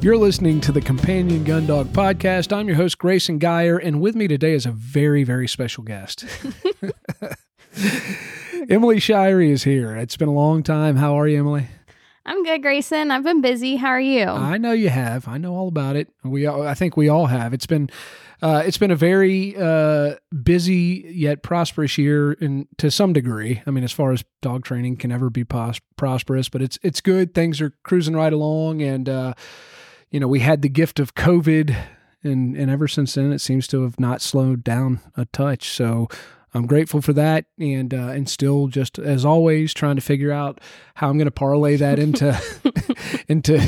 You're listening to the Companion Gun Dog Podcast. I'm your host, Grayson Geyer, and with me today is a very, very special guest. Emily Shirey is here. It's been a long time. How are you, Emily? I'm good, Grayson. I've been busy. How are you? I know you have. I know all about it. We, all, I think we all have. It's been, uh, it's been a very uh, busy yet prosperous year, and to some degree. I mean, as far as dog training can ever be pos- prosperous, but it's it's good. Things are cruising right along, and uh, you know, we had the gift of COVID, and and ever since then, it seems to have not slowed down a touch. So. I'm grateful for that, and uh, and still just as always trying to figure out how I'm going to parlay that into into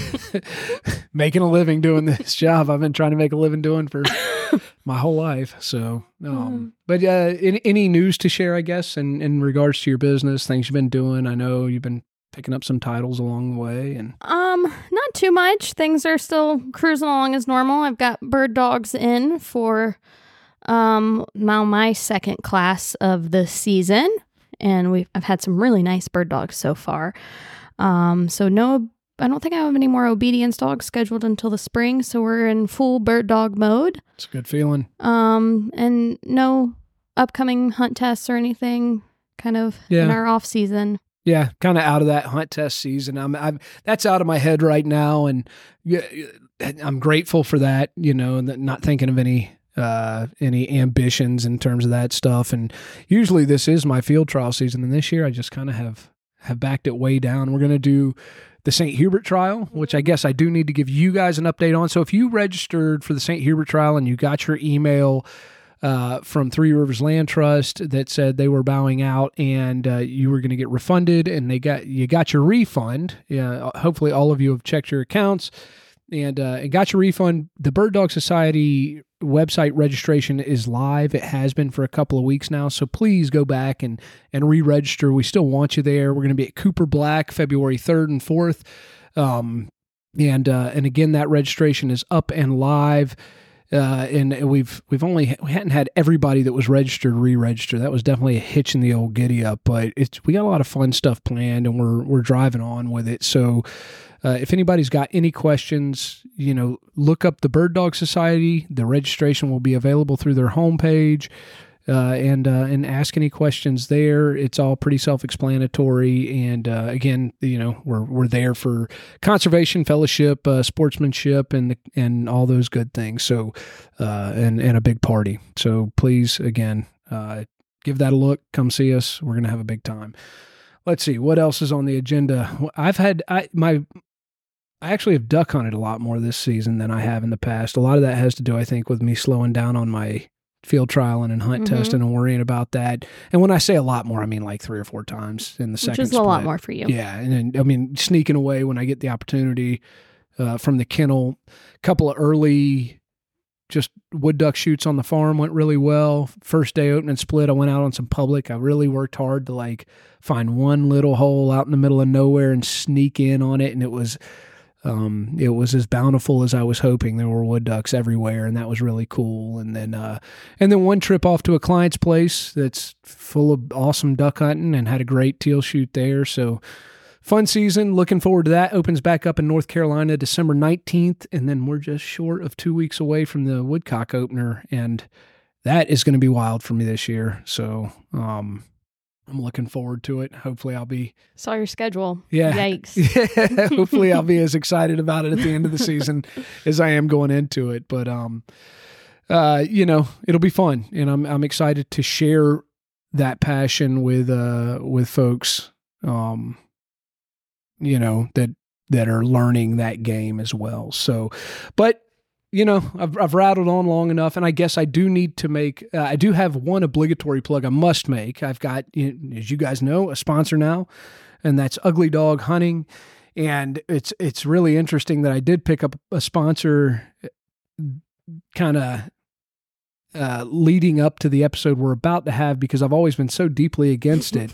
making a living doing this job I've been trying to make a living doing for my whole life. So, um, mm. but uh, any, any news to share, I guess, in in regards to your business, things you've been doing? I know you've been picking up some titles along the way and um not too much. Things are still cruising along as normal. I've got bird dogs in for um now my second class of the season and we've i've had some really nice bird dogs so far. Um so no i don't think i have any more obedience dogs scheduled until the spring so we're in full bird dog mode. It's a good feeling. Um and no upcoming hunt tests or anything kind of yeah. in our off season yeah, kind of out of that hunt test season. I'm, I'm that's out of my head right now, and I'm grateful for that. You know, and not thinking of any uh, any ambitions in terms of that stuff. And usually this is my field trial season, and this year I just kind of have have backed it way down. We're gonna do the St. Hubert trial, which I guess I do need to give you guys an update on. So if you registered for the St. Hubert trial and you got your email uh, from Three Rivers Land Trust that said they were bowing out and uh, you were going to get refunded, and they got you got your refund. Yeah, hopefully all of you have checked your accounts and uh, and got your refund. The Bird Dog Society website registration is live. It has been for a couple of weeks now, so please go back and and re-register. We still want you there. We're going to be at Cooper Black February third and fourth. Um, and uh, and again, that registration is up and live uh, and we've we've only we hadn't had everybody that was registered re-register. That was definitely a hitch in the old giddy up, but it's we got a lot of fun stuff planned, and we're we're driving on with it. So. Uh, if anybody's got any questions, you know, look up the Bird Dog Society. The registration will be available through their homepage uh, and uh, and ask any questions there. It's all pretty self-explanatory. And uh, again, you know, we're we're there for conservation, fellowship, uh, sportsmanship, and and all those good things. So, uh, and and a big party. So please, again, uh, give that a look. Come see us. We're gonna have a big time. Let's see what else is on the agenda. I've had I my I actually have duck hunted a lot more this season than I have in the past. A lot of that has to do, I think, with me slowing down on my field trialing and hunt mm-hmm. testing and worrying about that. And when I say a lot more, I mean like three or four times in the Which second. Which is split. a lot more for you. Yeah, and, I mean sneaking away when I get the opportunity uh, from the kennel. A couple of early just wood duck shoots on the farm went really well. First day opening split, I went out on some public. I really worked hard to like find one little hole out in the middle of nowhere and sneak in on it, and it was um, it was as bountiful as I was hoping. There were wood ducks everywhere, and that was really cool. And then, uh, and then one trip off to a client's place that's full of awesome duck hunting, and had a great teal shoot there. So, fun season. Looking forward to that. Opens back up in North Carolina December nineteenth, and then we're just short of two weeks away from the Woodcock opener, and that is going to be wild for me this year. So, um, I'm looking forward to it. Hopefully, I'll be. Saw your schedule. Yeah. Yikes. Yeah. Hopefully, I'll be as excited about it at the end of the season as I am going into it. But um, uh, you know, it'll be fun, and I'm I'm excited to share that passion with uh with folks. Um, you know that that are learning that game as well. So, but you know, I've, I've rattled on long enough, and I guess I do need to make. Uh, I do have one obligatory plug I must make. I've got, as you guys know, a sponsor now, and that's Ugly Dog Hunting, and it's it's really interesting that I did pick up a sponsor, kind of uh, leading up to the episode we're about to have because I've always been so deeply against it.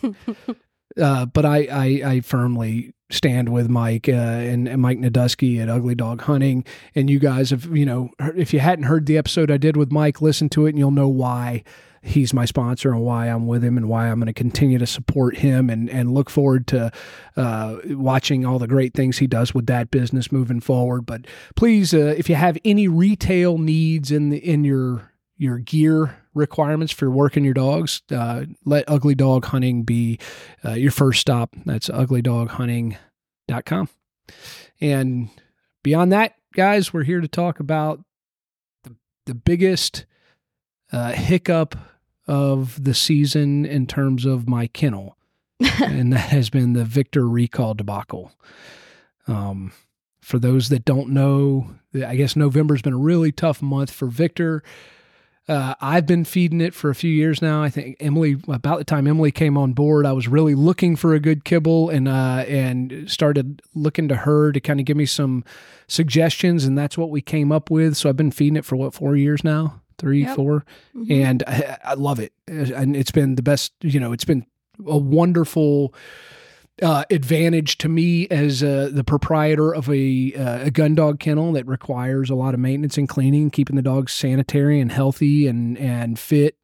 uh, but I, I I firmly stand with Mike uh, and, and, Mike Nadusky at Ugly Dog Hunting. And you guys have, you know, if you hadn't heard the episode I did with Mike, listen to it and you'll know why he's my sponsor and why I'm with him and why I'm going to continue to support him and, and look forward to uh, watching all the great things he does with that business moving forward. But please, uh, if you have any retail needs in the, in your your gear requirements for working your dogs, uh, let Ugly Dog Hunting be uh, your first stop. That's uglydoghunting.com. And beyond that, guys, we're here to talk about the, the biggest uh, hiccup of the season in terms of my kennel, and that has been the Victor recall debacle. Um, for those that don't know, I guess November's been a really tough month for Victor. Uh, I've been feeding it for a few years now. I think Emily, about the time Emily came on board, I was really looking for a good kibble and uh, and started looking to her to kind of give me some suggestions, and that's what we came up with. So I've been feeding it for what four years now three, yep. four, mm-hmm. and I, I, love it. And it's been the best. You know, it's been a wonderful uh, advantage to me as uh, the proprietor of a, uh, a gun dog kennel that requires a lot of maintenance and cleaning, keeping the dogs sanitary and healthy and and fit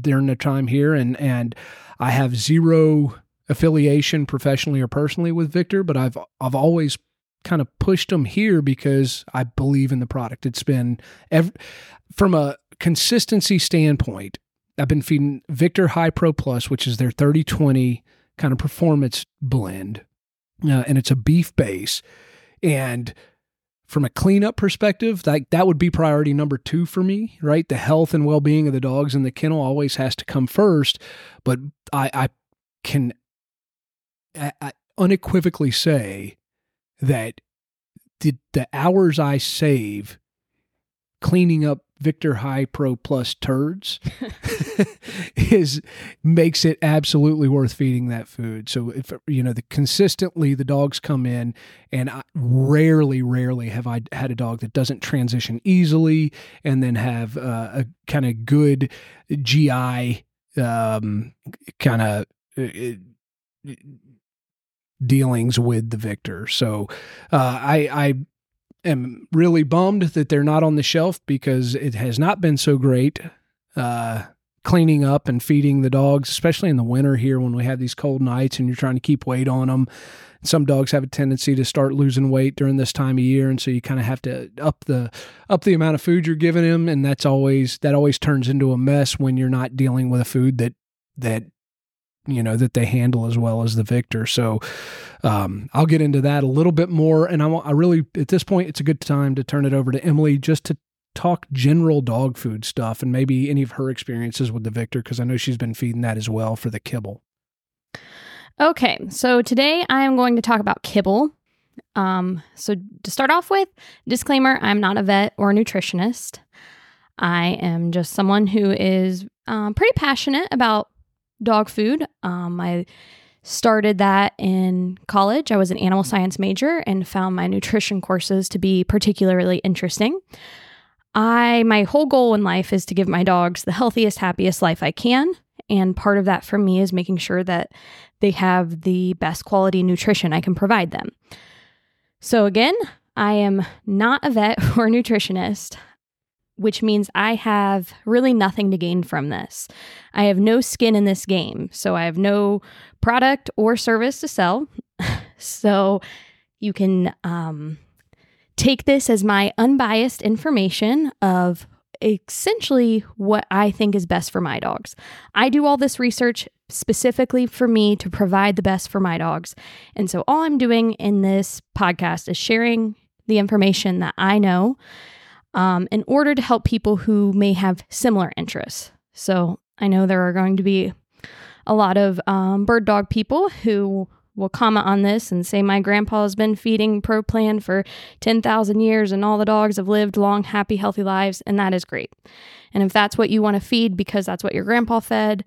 during their time here. And and I have zero affiliation professionally or personally with Victor, but I've I've always kind of pushed them here because I believe in the product. It's been ev- from a consistency standpoint, I've been feeding Victor High Pro Plus, which is their 30 20 kind of performance blend. Uh, and it's a beef base. And from a cleanup perspective, like that would be priority number two for me, right? The health and well being of the dogs in the kennel always has to come first. But I, I can I, I unequivocally say that the, the hours I save cleaning up Victor High Pro Plus turds is makes it absolutely worth feeding that food. So if you know the consistently the dogs come in, and I, rarely, rarely have I had a dog that doesn't transition easily, and then have uh, a kind of good GI um, kind of. Uh, dealings with the victor. So uh, I, I am really bummed that they're not on the shelf because it has not been so great uh, cleaning up and feeding the dogs, especially in the winter here when we have these cold nights and you're trying to keep weight on them. Some dogs have a tendency to start losing weight during this time of year, and so you kind of have to up the up the amount of food you're giving them, and that's always that always turns into a mess when you're not dealing with a food that that you know that they handle as well as the victor. So um, i'll get into that a little bit more. And I, I really at this point it's a good time to turn it over to emily just to talk general dog food stuff and maybe any of her experiences with the victor because i know she's been feeding that as well for the kibble. Okay so today i am going to talk about kibble. Um, so to start off with disclaimer i'm not a vet or a nutritionist. I am just someone who is um, pretty passionate about dog food. Um, I started that in college. I was an animal science major and found my nutrition courses to be particularly interesting. I my whole goal in life is to give my dogs the healthiest, happiest life I can, and part of that for me is making sure that they have the best quality nutrition I can provide them. So again, I am not a vet or a nutritionist which means I have really nothing to gain from this. I have no skin in this game, so I have no product or service to sell. so you can um, take this as my unbiased information of essentially what I think is best for my dogs. I do all this research specifically for me to provide the best for my dogs. And so all I'm doing in this podcast is sharing the information that I know um, in order to help people who may have similar interests. So I know there are going to be a lot of um, bird dog people who will comment on this and say, My grandpa has been feeding Pro Plan for 10,000 years and all the dogs have lived long, happy, healthy lives. And that is great. And if that's what you want to feed because that's what your grandpa fed,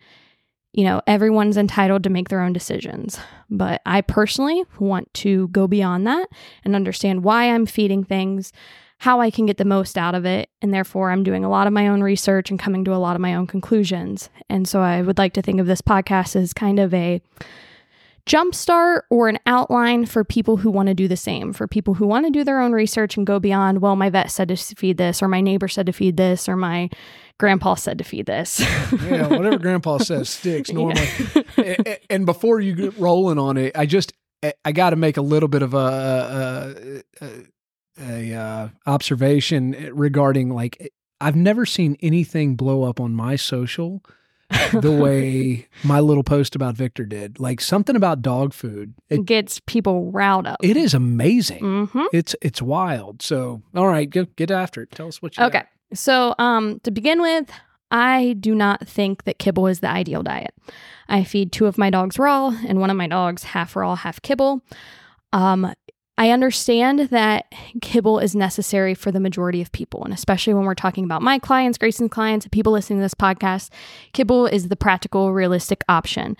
you know, everyone's entitled to make their own decisions. But I personally want to go beyond that and understand why I'm feeding things how I can get the most out of it. And therefore, I'm doing a lot of my own research and coming to a lot of my own conclusions. And so I would like to think of this podcast as kind of a jumpstart or an outline for people who want to do the same, for people who want to do their own research and go beyond, well, my vet said to feed this, or my neighbor said to feed this, or my grandpa said to feed this. yeah, whatever grandpa says sticks normally. Yeah. and before you get rolling on it, I just, I got to make a little bit of a, a, a, a uh, observation regarding like, I've never seen anything blow up on my social the way my little post about Victor did. Like something about dog food. It gets people riled up. It is amazing. Mm-hmm. It's it's wild. So all right, get, get after it. Tell us what you Okay. Got. So um to begin with, I do not think that kibble is the ideal diet. I feed two of my dogs raw and one of my dogs half raw, half kibble. Um, I understand that kibble is necessary for the majority of people, and especially when we're talking about my clients, Grayson's clients, people listening to this podcast, kibble is the practical, realistic option.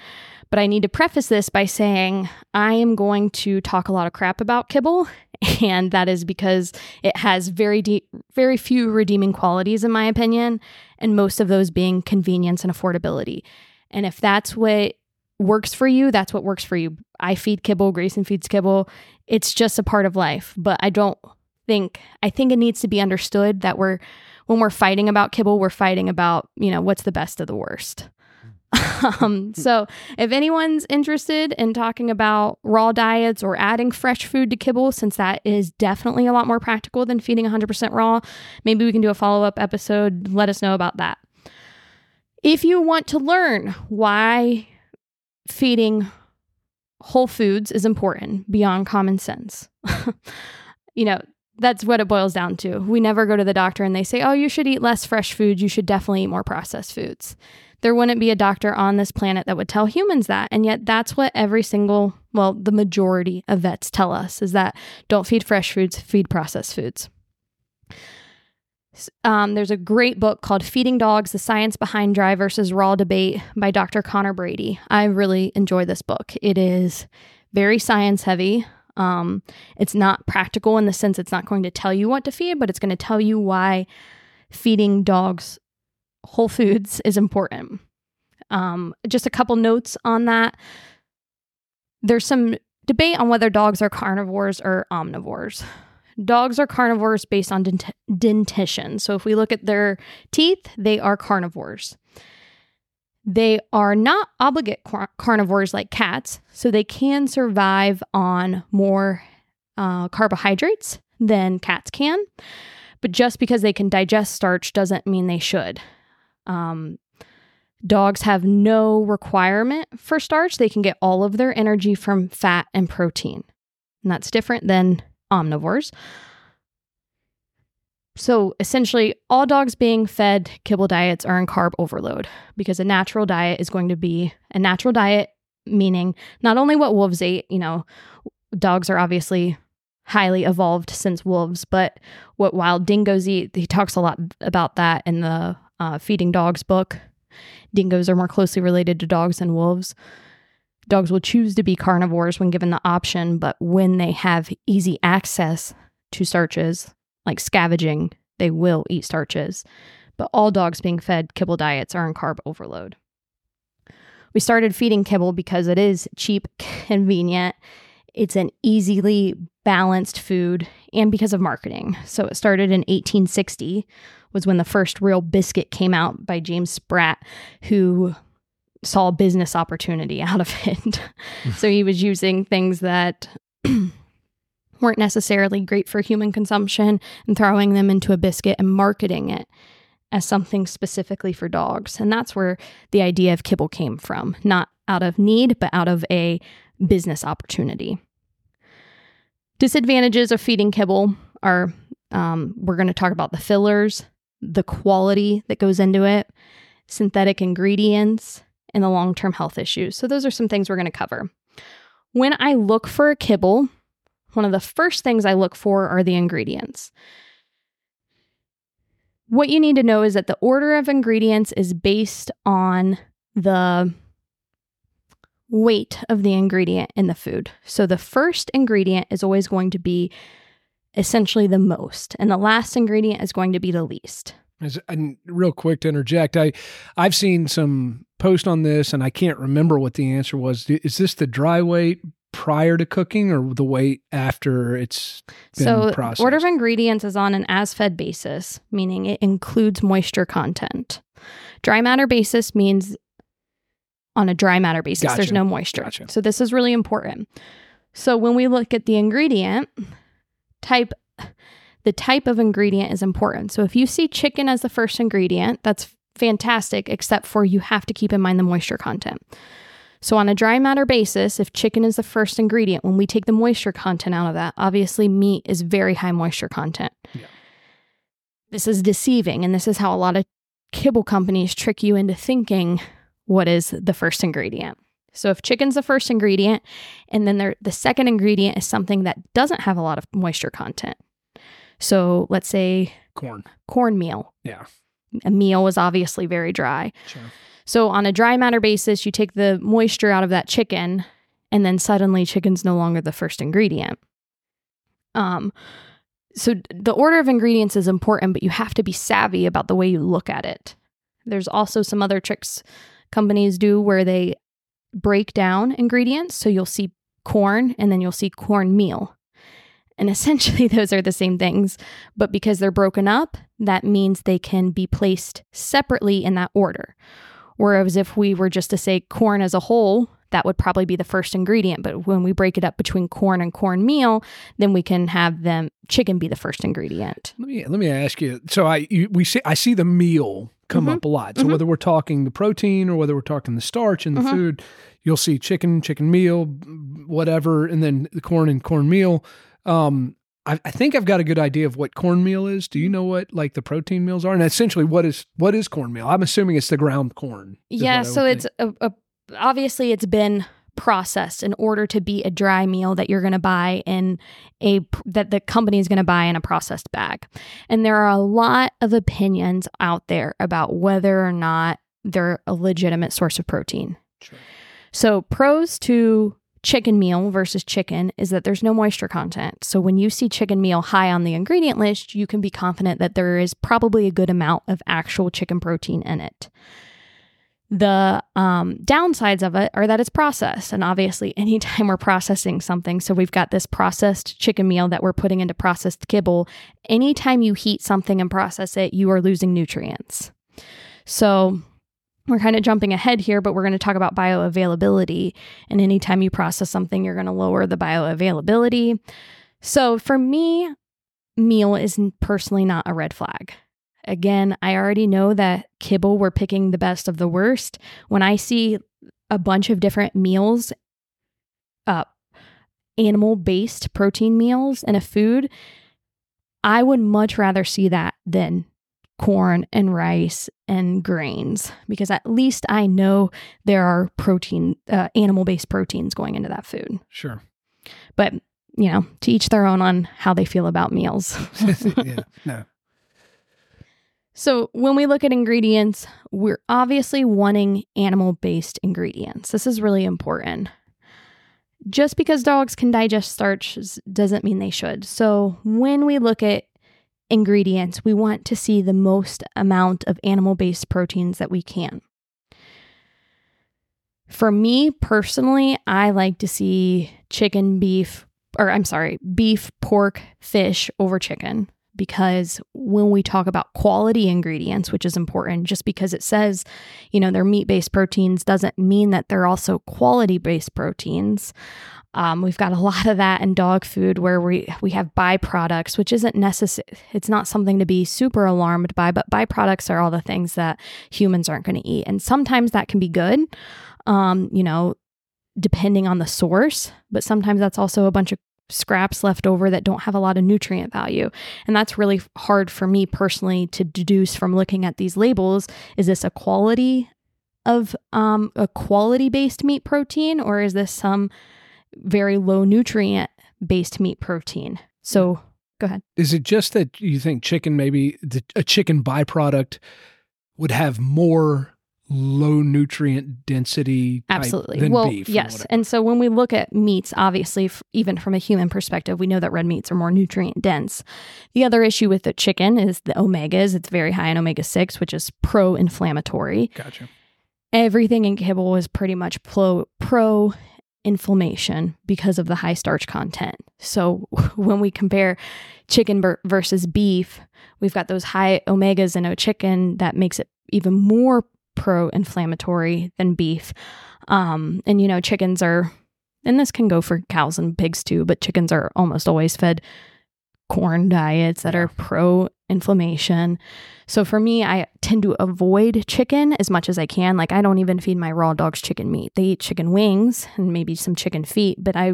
But I need to preface this by saying I am going to talk a lot of crap about kibble, and that is because it has very very few redeeming qualities in my opinion, and most of those being convenience and affordability. And if that's what works for you, that's what works for you. I feed kibble, Grayson feeds kibble. It's just a part of life. But I don't think, I think it needs to be understood that we're, when we're fighting about kibble, we're fighting about, you know, what's the best of the worst. um, so if anyone's interested in talking about raw diets or adding fresh food to kibble, since that is definitely a lot more practical than feeding 100% raw, maybe we can do a follow up episode. Let us know about that. If you want to learn why feeding whole foods is important beyond common sense. you know, that's what it boils down to. We never go to the doctor and they say, oh, you should eat less fresh foods. You should definitely eat more processed foods. There wouldn't be a doctor on this planet that would tell humans that. And yet, that's what every single, well, the majority of vets tell us is that don't feed fresh foods, feed processed foods. Um, there's a great book called Feeding Dogs The Science Behind Dry versus Raw Debate by Dr. Conor Brady. I really enjoy this book. It is very science heavy. Um, it's not practical in the sense it's not going to tell you what to feed, but it's going to tell you why feeding dogs whole foods is important. Um, just a couple notes on that. There's some debate on whether dogs are carnivores or omnivores. Dogs are carnivores based on dent- dentition. So if we look at their teeth, they are carnivores. They are not obligate car- carnivores like cats, so they can survive on more uh, carbohydrates than cats can. But just because they can digest starch doesn't mean they should. Um, dogs have no requirement for starch, they can get all of their energy from fat and protein. And that's different than omnivores. So essentially, all dogs being fed kibble diets are in carb overload because a natural diet is going to be a natural diet, meaning not only what wolves ate, you know, dogs are obviously highly evolved since wolves, but what wild dingoes eat. He talks a lot about that in the uh, Feeding Dogs book. Dingoes are more closely related to dogs than wolves. Dogs will choose to be carnivores when given the option, but when they have easy access to starches, like scavenging, they will eat starches. But all dogs being fed kibble diets are in carb overload. We started feeding kibble because it is cheap, convenient, it's an easily balanced food, and because of marketing. So it started in 1860 was when the first real biscuit came out by James Spratt, who saw a business opportunity out of it. so he was using things that weren't necessarily great for human consumption and throwing them into a biscuit and marketing it as something specifically for dogs. And that's where the idea of kibble came from, not out of need, but out of a business opportunity. Disadvantages of feeding kibble are um, we're going to talk about the fillers, the quality that goes into it, synthetic ingredients, and the long term health issues. So, those are some things we're going to cover. When I look for a kibble, one of the first things I look for are the ingredients. What you need to know is that the order of ingredients is based on the weight of the ingredient in the food. So the first ingredient is always going to be essentially the most, and the last ingredient is going to be the least. And real quick to interject, I I've seen some post on this, and I can't remember what the answer was. Is this the dry weight prior to cooking or the weight after it's been so processed? order of ingredients is on an as fed basis, meaning it includes moisture content. Dry matter basis means on a dry matter basis, there's no moisture. Gotcha. So this is really important. So when we look at the ingredient type, the type of ingredient is important. So if you see chicken as the first ingredient, that's fantastic, except for you have to keep in mind the moisture content. So on a dry matter basis, if chicken is the first ingredient, when we take the moisture content out of that, obviously meat is very high moisture content. Yeah. This is deceiving, and this is how a lot of kibble companies trick you into thinking what is the first ingredient. So if chicken's the first ingredient, and then the second ingredient is something that doesn't have a lot of moisture content. So let's say corn. cornmeal. Yeah. A meal was obviously very dry. Sure. So on a dry matter basis, you take the moisture out of that chicken, and then suddenly chicken's no longer the first ingredient. Um, so the order of ingredients is important, but you have to be savvy about the way you look at it. There's also some other tricks companies do where they break down ingredients. So you'll see corn and then you'll see cornmeal. And essentially, those are the same things, but because they're broken up, that means they can be placed separately in that order. Whereas if we were just to say corn as a whole, that would probably be the first ingredient. But when we break it up between corn and cornmeal, then we can have them chicken be the first ingredient. Let me let me ask you. So I you, we see I see the meal come Mhm. up a lot. So Mhm. whether we're talking the protein or whether we're talking the starch in the Mhm. food, you'll see chicken, chicken meal, whatever, and then the corn and cornmeal. Um, I, I think I've got a good idea of what cornmeal is. Do you know what like the protein meals are? And essentially, what is what is cornmeal? I'm assuming it's the ground corn. Yeah, so it's a, a, obviously it's been processed in order to be a dry meal that you're going to buy in a that the company is going to buy in a processed bag. And there are a lot of opinions out there about whether or not they're a legitimate source of protein. Sure. So, pros to chicken meal versus chicken is that there's no moisture content. So, when you see chicken meal high on the ingredient list, you can be confident that there is probably a good amount of actual chicken protein in it. The um, downsides of it are that it's processed. And obviously, anytime we're processing something, so we've got this processed chicken meal that we're putting into processed kibble, anytime you heat something and process it, you are losing nutrients. So, we're kind of jumping ahead here, but we're going to talk about bioavailability. And anytime you process something, you're going to lower the bioavailability. So for me, meal is personally not a red flag. Again, I already know that kibble, we're picking the best of the worst. When I see a bunch of different meals, uh, animal based protein meals and a food, I would much rather see that than corn and rice and grains because at least I know there are protein, uh, animal based proteins going into that food. Sure. But, you know, to each their own on how they feel about meals. yeah. No. So, when we look at ingredients, we're obviously wanting animal based ingredients. This is really important. Just because dogs can digest starch doesn't mean they should. So, when we look at ingredients, we want to see the most amount of animal based proteins that we can. For me personally, I like to see chicken, beef, or I'm sorry, beef, pork, fish over chicken because when we talk about quality ingredients, which is important, just because it says, you know, they're meat based proteins doesn't mean that they're also quality based proteins. Um, we've got a lot of that in dog food where we we have byproducts, which isn't necessary. It's not something to be super alarmed by, but byproducts are all the things that humans aren't going to eat, and sometimes that can be good. Um, you know, depending on the source, but sometimes that's also a bunch of scraps left over that don't have a lot of nutrient value. And that's really hard for me personally to deduce from looking at these labels. Is this a quality of um, a quality based meat protein or is this some very low nutrient based meat protein? So go ahead. Is it just that you think chicken maybe the, a chicken byproduct would have more low nutrient density Absolutely. well, yes. whatever? And so when we look at meats, obviously, f- even from a human perspective, we know that red meats are more nutrient dense. The other issue with the chicken is the omegas. It's very high in omega 6, which is pro inflammatory. Gotcha. everything in kibble is pretty much pro pro inflammation because of the high starch content. So when we compare chicken versus beef, we've got those high omegas in a chicken that makes it even more pro-inflammatory than beef. Um, and you know, chickens are, and this can go for cows and pigs too, but chickens are almost always fed corn diets that are pro inflammation. So for me, I tend to avoid chicken as much as I can. Like I don't even feed my raw dogs chicken meat. They eat chicken wings and maybe some chicken feet, but I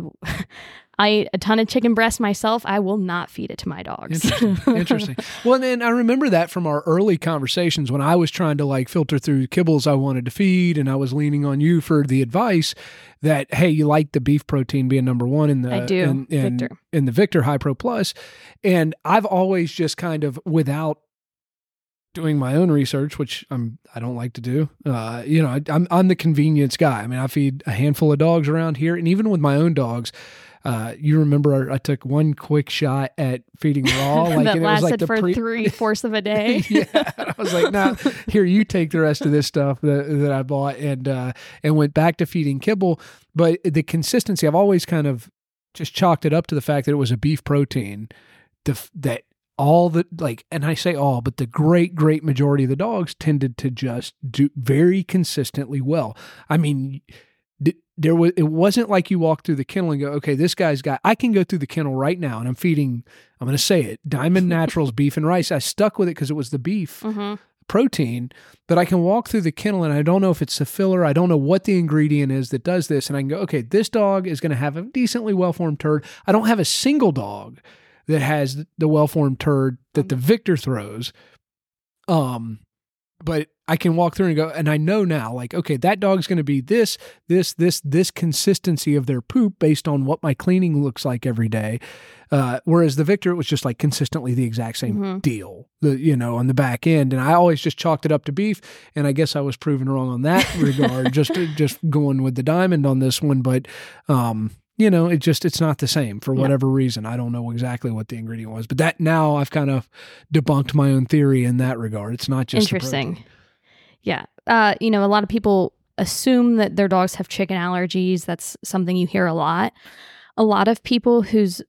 I eat a ton of chicken breast myself. I will not feed it to my dogs. Interesting. Interesting. Well, and I remember that from our early conversations when I was trying to like filter through kibbles I wanted to feed, and I was leaning on you for the advice that hey, you like the beef protein being number one in the I do in, in, Victor. in the Victor High Pro Plus, and I've always just kind of without doing my own research, which I'm I don't like to do. Uh, you know, I, I'm I'm the convenience guy. I mean, I feed a handful of dogs around here, and even with my own dogs, uh, you remember I took one quick shot at feeding raw, like that and lasted it was like the for pre- three fourths of a day. yeah, I was like, "Nah, here you take the rest of this stuff that, that I bought," and uh, and went back to feeding kibble. But the consistency, I've always kind of just chalked it up to the fact that it was a beef protein. The, that all the like, and I say all, but the great, great majority of the dogs tended to just do very consistently well. I mean there was it wasn't like you walk through the kennel and go, okay, this guy's got. I can go through the kennel right now and I'm feeding. I'm going to say it, Diamond Naturals beef and rice. I stuck with it because it was the beef mm-hmm. protein. But I can walk through the kennel and I don't know if it's a filler. I don't know what the ingredient is that does this, and I can go, okay, this dog is going to have a decently well formed turd. I don't have a single dog that has the well formed turd that the Victor throws. Um, but I can walk through and go, and I know now, like, okay, that dog's going to be this, this, this, this consistency of their poop based on what my cleaning looks like every day. Uh, whereas the Victor, it was just like consistently the exact same Mhm. deal, the, you know, on the back end. And I always just chalked it up to beef. And I guess I was proven wrong on that regard, just, just going with the diamond on this one. But, um, you know, it just it's not the same for Yeah. whatever reason. I don't know exactly what the ingredient was, but that now I've kind of debunked my own theory in that regard. It's not just Interesting. Yeah. Uh, you know, a lot of people assume that their dogs have chicken allergies. That's something you hear a lot. A lot of people who's,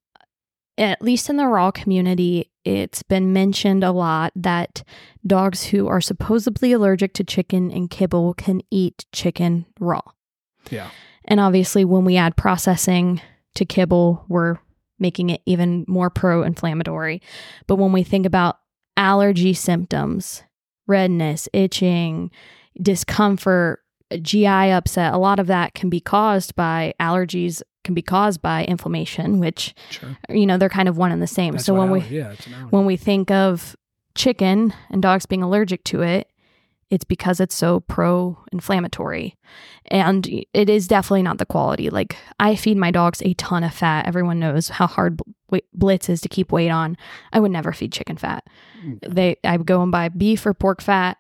at least in the raw community, it's been mentioned a lot that dogs who are supposedly allergic to chicken and kibble can eat chicken raw. Yeah. And obviously, when we add processing to kibble, we're making it even more pro inflammatory. But when we think about allergy symptoms, redness, itching, discomfort, GI upset, a lot of that can be caused by allergies, can be caused by inflammation, which, Sure. you know, they're kind of one and the same. That's so when we yeah, it's an allergy. when we think of chicken and dogs being allergic to it, it's because it's so pro inflammatory. And it is definitely not the quality. Like, I feed my dogs a ton of fat. Everyone knows how hard Blitz is to keep weight on. I would never feed chicken fat. They, I go and buy beef or pork fat,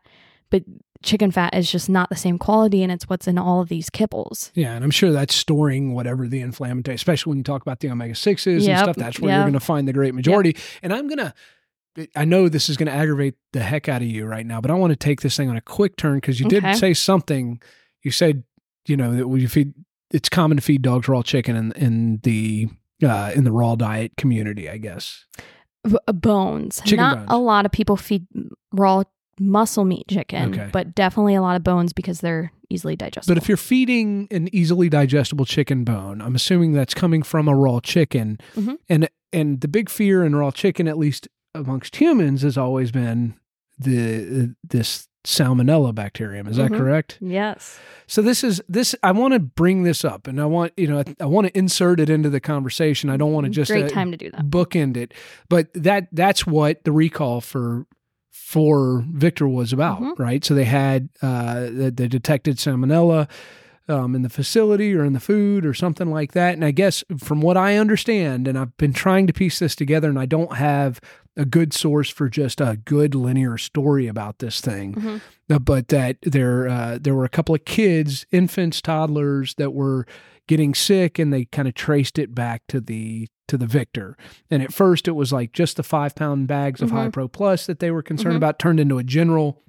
but chicken fat is just not the same quality. And it's what's in all of these kibbles. Yeah, and I'm sure that's storing whatever the inflammatory, especially when you talk about the omega sixes and stuff. That's where yep. you're going to find the great majority. And I'm gonna, I know this is going to aggravate the heck out of you right now, but I want to take this thing on a quick turn because you Okay. did say something. You said, you know, that you feed, it's common to feed dogs raw chicken in in the uh, in the raw diet community, I guess. V- uh, bones. Chicken Not bones. a lot of people feed raw muscle meat chicken, Okay. but definitely a lot of bones because they're easily digestible. But if you're feeding an easily digestible chicken bone, I'm assuming that's coming from a raw chicken. Mhm. And and the big fear in raw chicken, at least amongst humans, has always been the this salmonella bacterium. Is that Mhm. correct? yes, So this is this. I want to bring this up, and I want you know I, I want to insert it into the conversation. I don't want to just great uh, time to do that. bookend it, but that that's what the recall for for Victor was about, Mhm. right? So they had uh, they, they detected salmonella um, in the facility or in the food or something like that. And I guess from what I understand, and I've been trying to piece this together, and I don't have a good source for just a good linear story about this thing, Mhm. uh, but that there uh, there were a couple of kids, infants, toddlers that were getting sick, and they kind of traced it back to the to the Victor. And at first, it was like just the five pound bags of High Mhm. Pro Plus that they were concerned Mhm. about turned into a general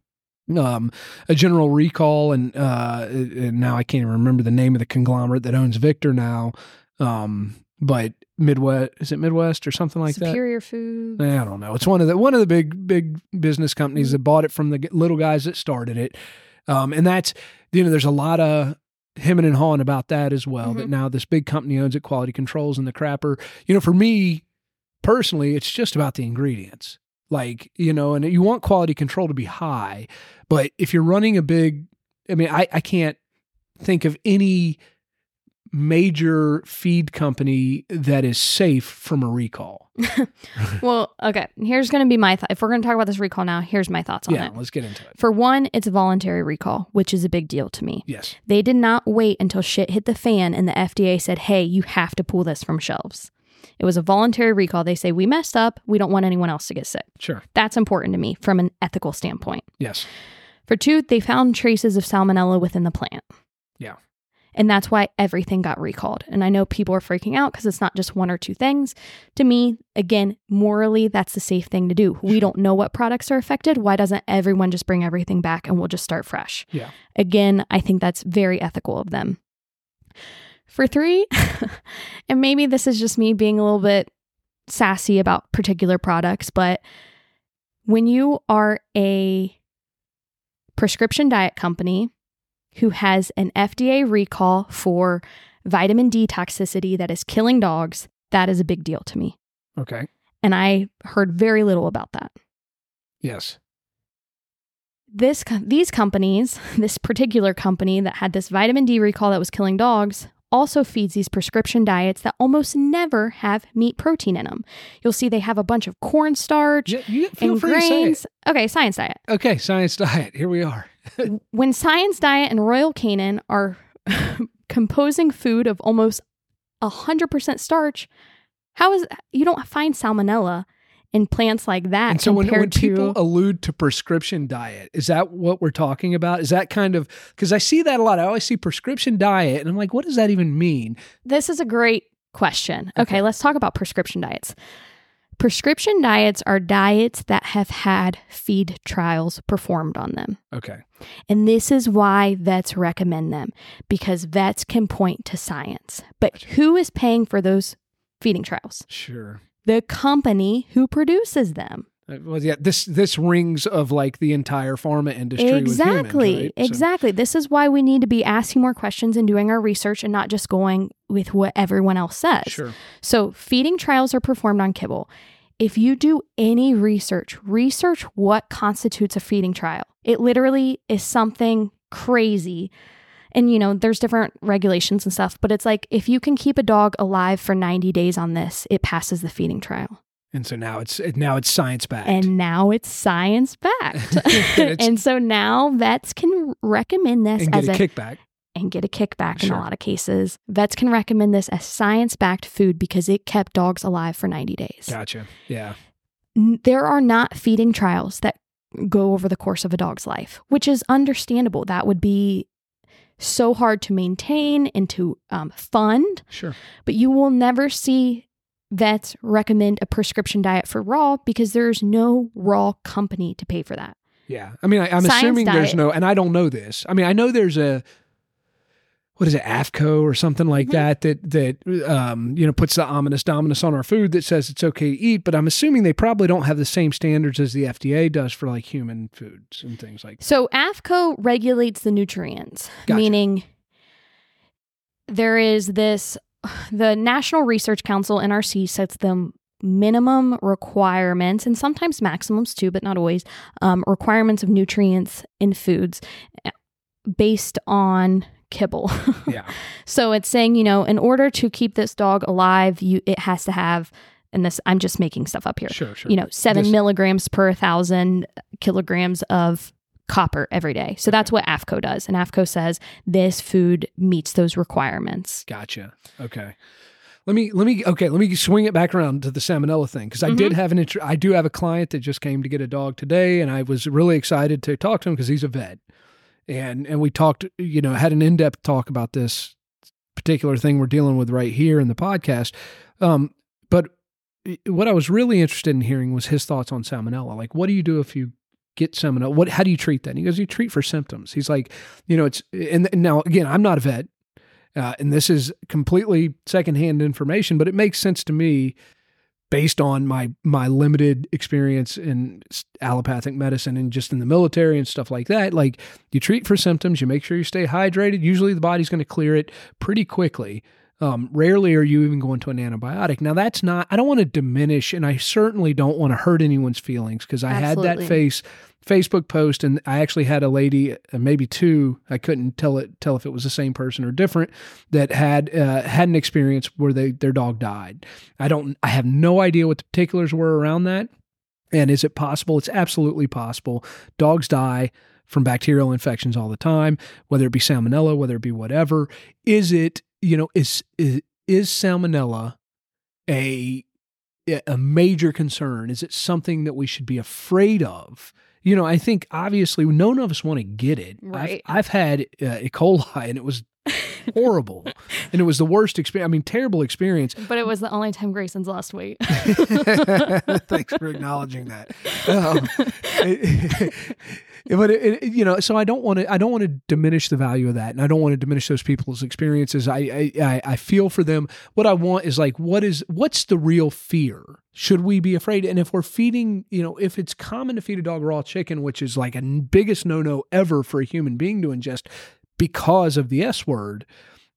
um, a general recall, and, uh, and now I can't even remember the name of the conglomerate that owns Victor now. Um, but Midwest is it Midwest or something like that? Superior Food. I don't know. It's one of the one of the big big business companies that bought it from the little guys that started it, um, and that's you know there's a lot of hemming and hawing about that as well. That Mhm. now this big company owns it, Quality Controls, and the crapper. You know, for me personally, it's just about the ingredients. Like you know, and you want quality control to be high, but if you're running a big, I mean, I I can't think of any major feed company that is safe from a recall. Well, okay. Here's going to be my thought. If we're going to talk about this recall now, here's my thoughts on Yeah, it. Yeah, let's get into it. For one, it's a voluntary recall, which is a big deal to me. Yes. They did not wait until shit hit the fan and the FDA said, hey, you have to pull this from shelves. It was a voluntary recall. They say, we messed up. We don't want anyone else to get sick. Sure. That's important to me from an ethical standpoint. Yes. For two, they found traces of salmonella within the plant. Yeah. And that's why everything got recalled. And I know people are freaking out because it's not just one or two things. To me, again, morally, that's the safe thing to do. We don't know what products are affected. Why doesn't everyone just bring everything back and we'll just start fresh? Yeah. Again, I think that's very ethical of them. For three, and maybe this is just me being a little bit sassy about particular products, but when you are a prescription diet company who has an FDA recall for vitamin D toxicity that is killing dogs, that is a big deal to me. Okay. And I heard very little about that. Yes. This these companies, this particular company that had this vitamin D recall that was killing dogs, also feeds these prescription diets that almost never have meat protein in them. You'll see they have a bunch of cornstarch Yeah, and free to say it. grains. Okay, science diet. Okay, science diet. Here we are. When Science Diet and Royal Canin are composing food of almost 100% starch, how is you don't find salmonella in plants like that And so when, when people to allude to prescription diet, is that what we're talking about? Is that kind of because I see that a lot. I always see prescription diet, and I'm like, what does that even mean? This is a great question. Okay, Okay. let's talk about prescription diets. Prescription diets are diets that have had feed trials performed on them. Okay. And this is why vets recommend them because vets can point to science. But who is paying for those feeding trials? Sure. The company who produces them. Uh, Well, yeah. This this rings of like the entire pharma industry. with humans, exactly. So- Exactly. This is why we need to be asking more questions and doing our research and not just going with what everyone else says. Sure. So, feeding trials are performed on kibble. If you do any research, research what constitutes a feeding trial. It literally is something crazy. And, you know, there's different regulations and stuff, but it's like if you can keep a dog alive for 90 days on this, it passes the feeding trial. And so now it's now it's science backed. And now it's science backed. And so now vets can recommend this and get as a a kickback. and get a kickback in a lot of cases. Vets can recommend this as science backed food because it kept dogs alive for 90 days. Gotcha. Yeah. There are not feeding trials that go over the course of a dog's life, which is understandable. That would be so hard to maintain and to um, fund, Sure. but you will never see vets recommend a prescription diet for raw because there's no raw company to pay for that. Yeah. I mean, I, I'm Science assuming there's diet. no, and I don't know this. I mean, I know there's a, what is it, AAFCO or something like Mhm. that, that, that, um, you know, puts the ominous dominus on our food that says it's okay to eat. But I'm assuming they probably don't have the same standards as the FDA does for like human foods and things like that. So AAFCO regulates the nutrients, Gotcha. meaning there is this the National Research Council NRC sets the minimum requirements and sometimes maximums too, but not always um, requirements of nutrients in foods eh, based on kibble. Yeah. so it's saying, you know, in order to keep this dog alive, you it has to have and this I'm just making stuff up here Sure. Sure. you know, seven This- milligrams per thousand kilograms of copper every day. So that's what AAFCO does. And AAFCO says this food meets those requirements. Gotcha. Okay. Let me let me okay. Let me swing it back around to the salmonella thing because I did have an I do have a client that just came to get a dog today, and I was really excited to talk to him because he's a vet, and and we talked, you know, had an in depth talk about this particular thing we're dealing with right here in the podcast. Um, but what I was really interested in hearing was his thoughts on salmonella. Like, what do you do if you get salmonella, what how do you treat that? And he goes, you treat for symptoms. He's like, you know, it's and, and now again, I'm not a vet, uh, and this is completely secondhand information, but it makes sense to me based on my my limited experience in allopathic medicine and just in the military and stuff like that like you treat for symptoms you make sure you stay hydrated usually the body's going to clear it pretty quickly um, rarely are you even going to an antibiotic now that's not i don't want to diminish and i certainly don't want to hurt anyone's feelings because i Absolutely. had that face Facebook post, and I actually had a lady, uh, maybe two, I couldn't tell it tell if it was the same person or different, that had uh, had an experience where they their dog died. I don't, I have no idea what the particulars were around that, and is it possible? It's absolutely possible. Dogs die from bacterial infections all the time, whether it be salmonella, whether it be whatever. Is it, you know, is is, is salmonella a a major concern? Is it something that we should be afraid of? you know, I think obviously none of us want to get it. Right. I've, I've had uh, E. coli and it was horrible. and it was the worst experience. I mean, terrible experience. But it was the only time Grayson's lost weight. Thanks for acknowledging that. Um, but it, it, you know, so I don't want to. I don't want to diminish the value of that, and I don't want to diminish those people's experiences. I, I I feel for them. What I want is like, what is what's the real fear? Should we be afraid? And if we're feeding, you know, if it's common to feed a dog raw chicken, which is like a biggest no no ever for a human being to ingest because of the S word,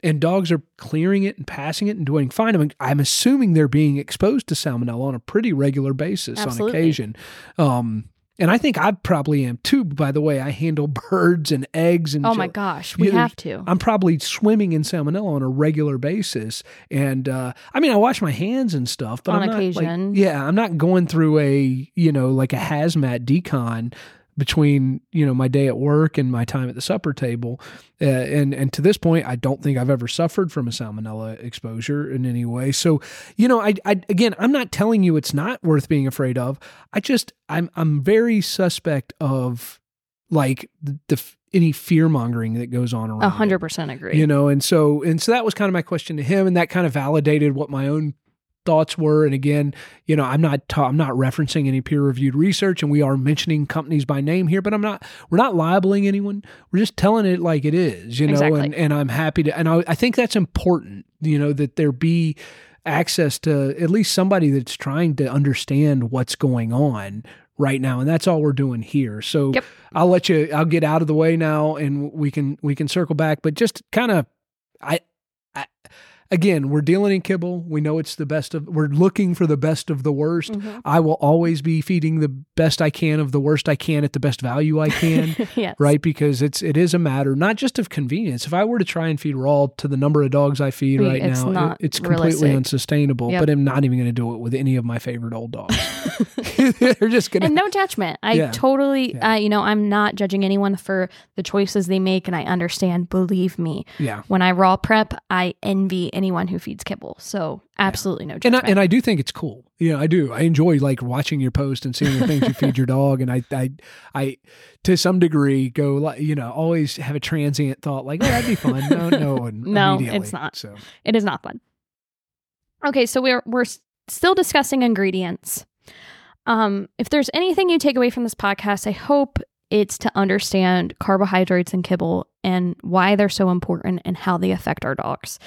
and dogs are clearing it and passing it and doing fine. I mean, I'm assuming they're being exposed to salmonella on a pretty regular basis Absolutely. on occasion. Um, and I think I probably am too. By the way, I handle birds and eggs and oh my gosh, we Yeah, have to. I'm probably swimming in salmonella on a regular basis. And uh, I mean, I wash my hands and stuff, but On I'm not, like- occasion. yeah, I'm not going through a you know like a hazmat decon between you know my day at work and my time at the supper table. Uh, and and to this point, I don't think I've ever suffered from a salmonella exposure in any way. So you know, I, I again, I'm not telling you it's not worth being afraid of. I just I'm I'm very suspect of like the, the any fear mongering that goes on around. A hundred percent agree. you know and so and so that was kind of my question to him and that kind of validated what my own thoughts were and again you know i'm not ta- i'm not referencing any peer reviewed research and we are mentioning companies by name here but i'm not we're not libeling anyone we're just telling it like it is you know Exactly. and, and i'm happy to and I, I think that's important you know that there be access to at least somebody that's trying to understand what's going on right now and that's all we're doing here so Yep. i'll let you i'll get out of the way now and we can we can circle back but just kind of I, I again we're dealing in kibble we know it's the best of we're looking for the best of the worst Mhm. i will always be feeding the best i can of the worst i can at the best value i can yes. right because it's it is a matter not just of convenience if i were to try and feed raw to the number of dogs i feed We- right it's now it- it's completely realistic. unsustainable Yep. but i'm not even going to do it with any of my favorite old dogs they're just going and no judgment. I Yeah. totally, Yeah. uh, you know, I'm not judging anyone for the choices they make, and I understand. Believe me, yeah when I raw prep, I envy anyone who feeds kibble. So absolutely no and. I, and I do think it's cool. Yeah, I do. I enjoy like watching your post and seeing the things you feed your dog. And I, I, I, to some degree, go like you know, always have a transient thought like, oh, that'd be fun. No, no, No, it's not. So it is not fun. Okay, so we're we're still discussing ingredients. Um, if there's anything you take away from this podcast, I hope it's to understand carbohydrates and kibble and why they're so important and how they affect our dogs.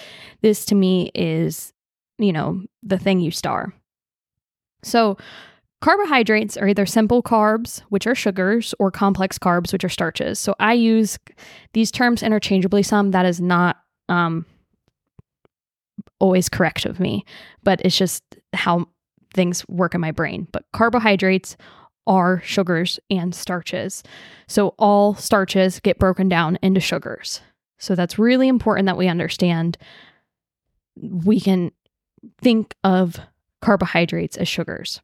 This to me is, you know, the thing you star. So, carbohydrates are either simple carbs, which are sugars, or complex carbs, which are starches. So, I use these terms interchangeably some. That is not um, always correct of me, but it's just how things work in my brain. But carbohydrates are sugars and starches. So all starches get broken down into sugars. So that's really important that we understand. We can think of carbohydrates as sugars.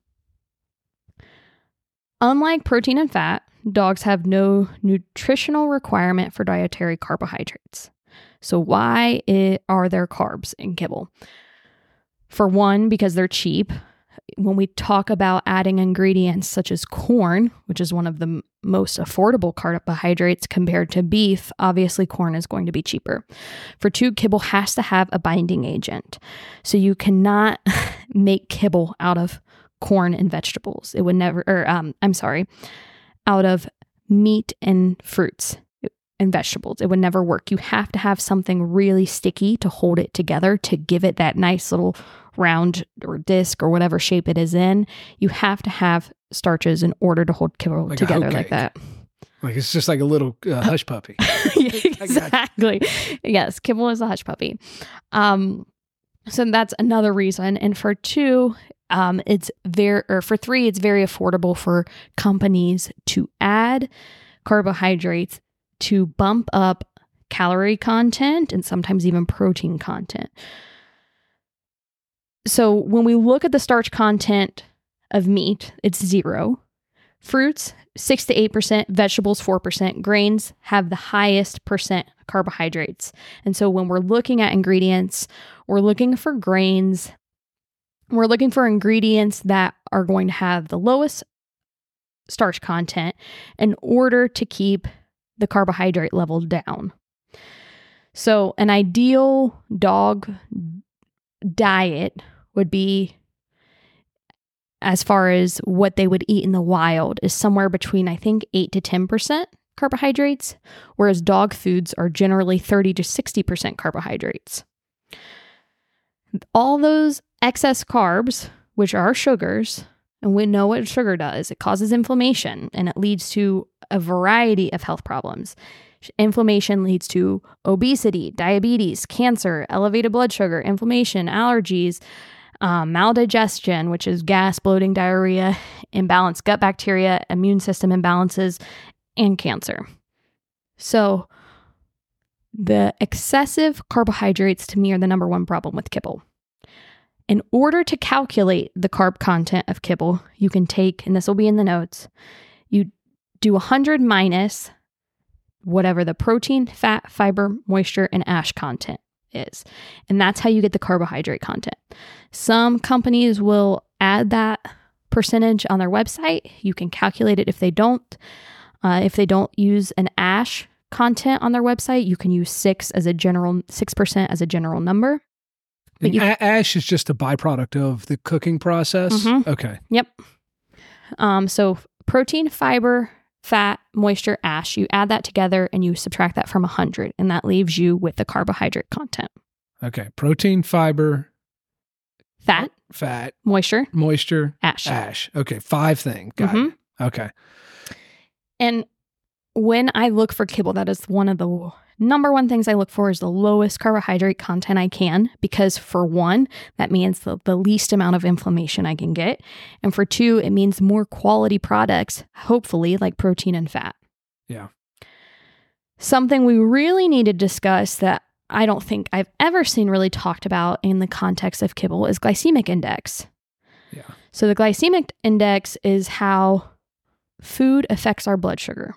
Unlike protein and fat, dogs have no nutritional requirement for dietary carbohydrates. So, why are there carbs in kibble? For one, because they're cheap. When we talk about adding ingredients such as corn, which is one of the most affordable carbohydrates compared to beef, obviously corn is going to be cheaper. For two, kibble has to have a binding agent. So you cannot make kibble out of corn and vegetables. It would never, or um, I'm sorry, out of meat and fruits and vegetables. It would never work. You have to have something really sticky to hold it together to give it that nice little round or disc or whatever shape it is in. You have to have starches in order to hold kibble Like together like that. Like it's just like a little uh, hush puppy. exactly. Yes, kibble is a hush puppy. Um, so that's another reason. And for two, um, it's very, or for three, it's very affordable for companies to add carbohydrates to bump up calorie content and sometimes even protein content. So when we look at the starch content of meat, it's zero. Fruits, 6 to 8%, vegetables, 4%, grains have the highest percent carbohydrates. And so when we're looking at ingredients, we're looking for grains, we're looking for ingredients that are going to have the lowest starch content in order to keep the carbohydrate level down. So, an ideal dog diet would be as far as what they would eat in the wild is somewhere between I think 8 to 10% carbohydrates, whereas dog foods are generally 30 to 60% carbohydrates. All those excess carbs, which are sugars, and we know what sugar does. It causes inflammation and it leads to a variety of health problems. Inflammation leads to obesity, diabetes, cancer, elevated blood sugar, inflammation, allergies, um, maldigestion, which is gas, bloating, diarrhea, imbalanced gut bacteria, immune system imbalances, and cancer. So, the excessive carbohydrates to me are the number one problem with kibble. In order to calculate the carb content of kibble, you can take, and this will be in the notes, you do 100 minus whatever the protein, fat, fiber, moisture, and ash content is. And that's how you get the carbohydrate content. Some companies will add that percentage on their website. You can calculate it if they don't. Uh, if they don't use an ash content on their website, you can use six as a general six percent as a general number. But you- a- ash is just a byproduct of the cooking process. Mhm. Okay. Yep. Um, so protein, fiber, fat, moisture, ash, you add that together and you subtract that from 100, and that leaves you with the carbohydrate content. Okay. Protein, fiber, Fat, fat, moisture, moisture, ash. ash. Okay. Five things. Got Mhm. it. Okay. And when I look for kibble, that is one of the number one things I look for is the lowest carbohydrate content I can, because for one, that means the, the least amount of inflammation I can get. And for two, it means more quality products, hopefully, like protein and fat. Yeah. Something we really need to discuss that I don't think I've ever seen really talked about in the context of kibble is glycemic index. Yeah. So the glycemic index is how food affects our blood sugar.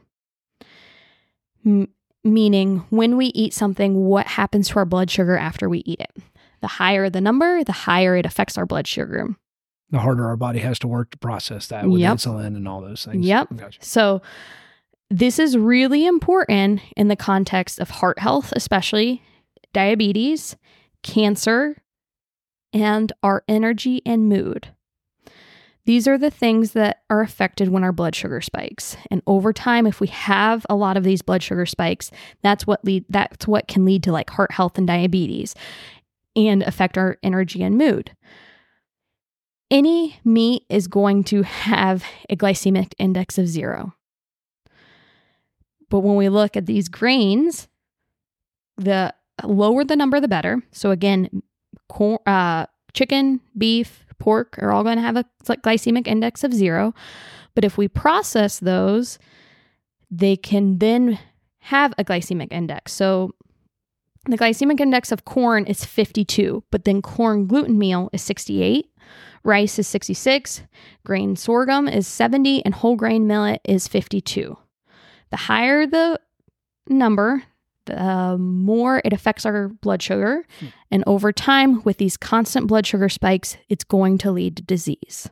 Meaning, when we eat something, what happens to our blood sugar after we eat it? The higher the number, the higher it affects our blood sugar. The harder our body has to work to process that with Yep. insulin and all those things. Yep. Gotcha. So, this is really important in the context of heart health, especially diabetes, cancer, and our energy and mood. These are the things that are affected when our blood sugar spikes. And over time, if we have a lot of these blood sugar spikes, that's what lead that's what can lead to like heart health and diabetes and affect our energy and mood. Any meat is going to have a glycemic index of zero. But when we look at these grains, the lower the number, the better. So again, cor- uh, chicken, beef, pork are all going to have a glycemic index of zero. But if we process those, they can then have a glycemic index. So the glycemic index of corn is 52, but then corn gluten meal is 68, rice is 66, grain sorghum is 70, and whole grain millet is 52. The higher the number, the more it affects our blood sugar. Hmm. And over time, with these constant blood sugar spikes, it's going to lead to disease.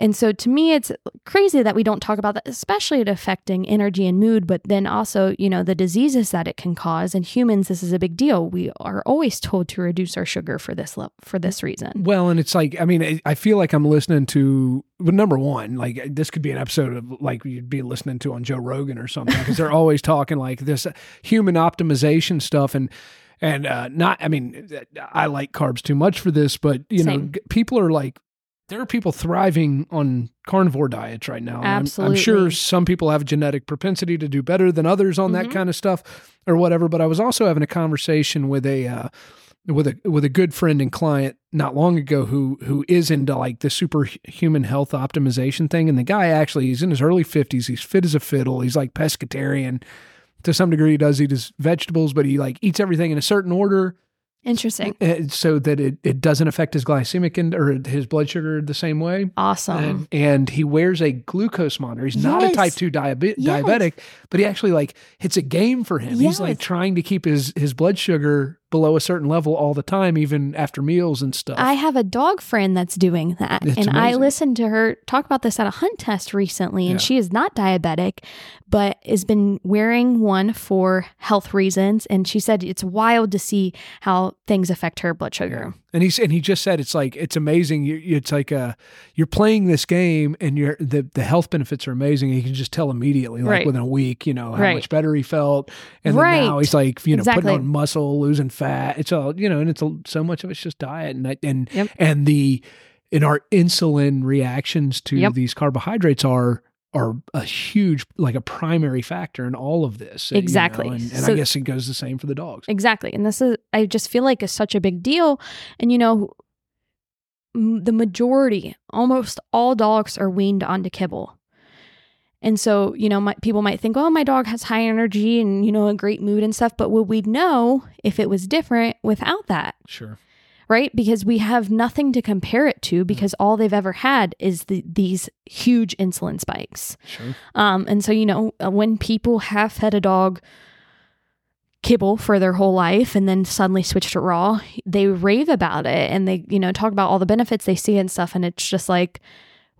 And so to me, it's crazy that we don't talk about that, especially it affecting energy and mood, but then also, you know, the diseases that it can cause. In humans, this is a big deal. We are always told to reduce our sugar for this le- for this reason. Well, and it's like I mean, I- feel like I'm listening to well, number one, like this could be an episode of like you'd be listening to on Joe Rogan or something because they're always talking like this human optimization stuff and and uh, not. I mean, I like carbs too much for this, but you know, Same. g- people are like. There are people thriving on carnivore diets right now. and I'm- I'm, sure some people have a genetic propensity to do better than others on that Mhm. kind of stuff or whatever. But I was also having a conversation with a uh, with a with a good friend and client not long ago who who is into like the superhuman health optimization thing and the guy actually he's in his early 50s he's fit as a fiddle he's like pescatarian to some degree he does eat his vegetables but he like eats everything in a certain order Interesting. uh, so that it, it doesn't affect his glycemic and or his blood sugar the same way Awesome. and, and he wears a glucose monitor. He's not a type two diabe- Yes. diabetic, but he actually like it's a game for him. He's like trying to keep his his blood sugar below a certain level all the time, even after meals and stuff. I have a dog friend that's doing that. It's and I listened to her talk about this at a hunt test recently. And Yeah. she is not diabetic, but has been wearing one for health reasons. And she said it's wild to see how things affect her blood sugar. and he's and he just said it's like it's amazing. You, you- it's like uh you're playing this game and you're the the health benefits are amazing. You can just tell immediately, like Right. within a week, you know how Right. much better he felt, and then Right. now he's like you know Exactly. putting on muscle, losing fat. It's all you know, and it's a, so much of it's just diet and I- and Yep. and the in our insulin reactions to Yep. these carbohydrates are are a huge like a primary factor in all of this you know, Exactly. and, and i guess it goes the same for the dogs Exactly. And this is, I just feel like is such a big deal. And, you know, the majority, almost all dogs are weaned onto kibble. And so, you know, my, people might think, oh, my dog has high energy and, you know, a great mood and stuff. But would we know if it was different without that? sure right? Because we have nothing to compare it to because all they've ever had is the, these huge insulin spikes. sure Um, and so, you know, uh, when people have fed a dog kibble for their whole life and then suddenly switch to raw, they rave about it and they, you know, talk about all the benefits they see and stuff. And it's just like,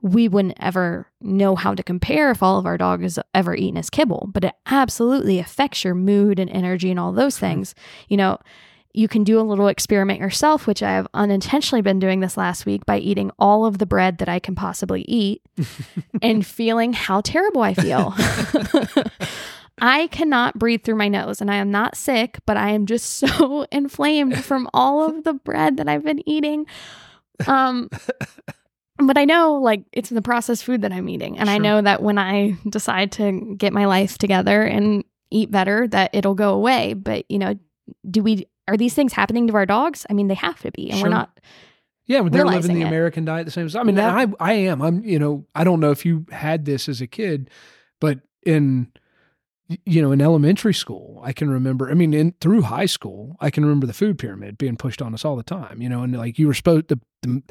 we wouldn't ever know how to compare if all of our dog has ever eaten as kibble, but it absolutely affects your mood and energy and all those things. You know, you can do a little experiment yourself, which I have unintentionally been doing this last week by eating all of the bread that I can possibly eat and feeling how terrible I feel. I cannot breathe through my nose and I am not sick, but I am just so inflamed from all of the bread that I've been eating. Um but I know like it's the processed food that I'm eating and I know that when I decide to get my life together and eat better that it'll go away, but you know, do we are these things happening to our dogs? I mean, they have to be and Sure. we're not Yeah, they're living the it. American diet the same as I mean, Yeah. I I am. I'm you know, I don't know if you had this as a kid, but in you know, in elementary school, I can remember, I mean, in through high school, I can remember the food pyramid being pushed on us all the time, you know, and like you were supposed to the,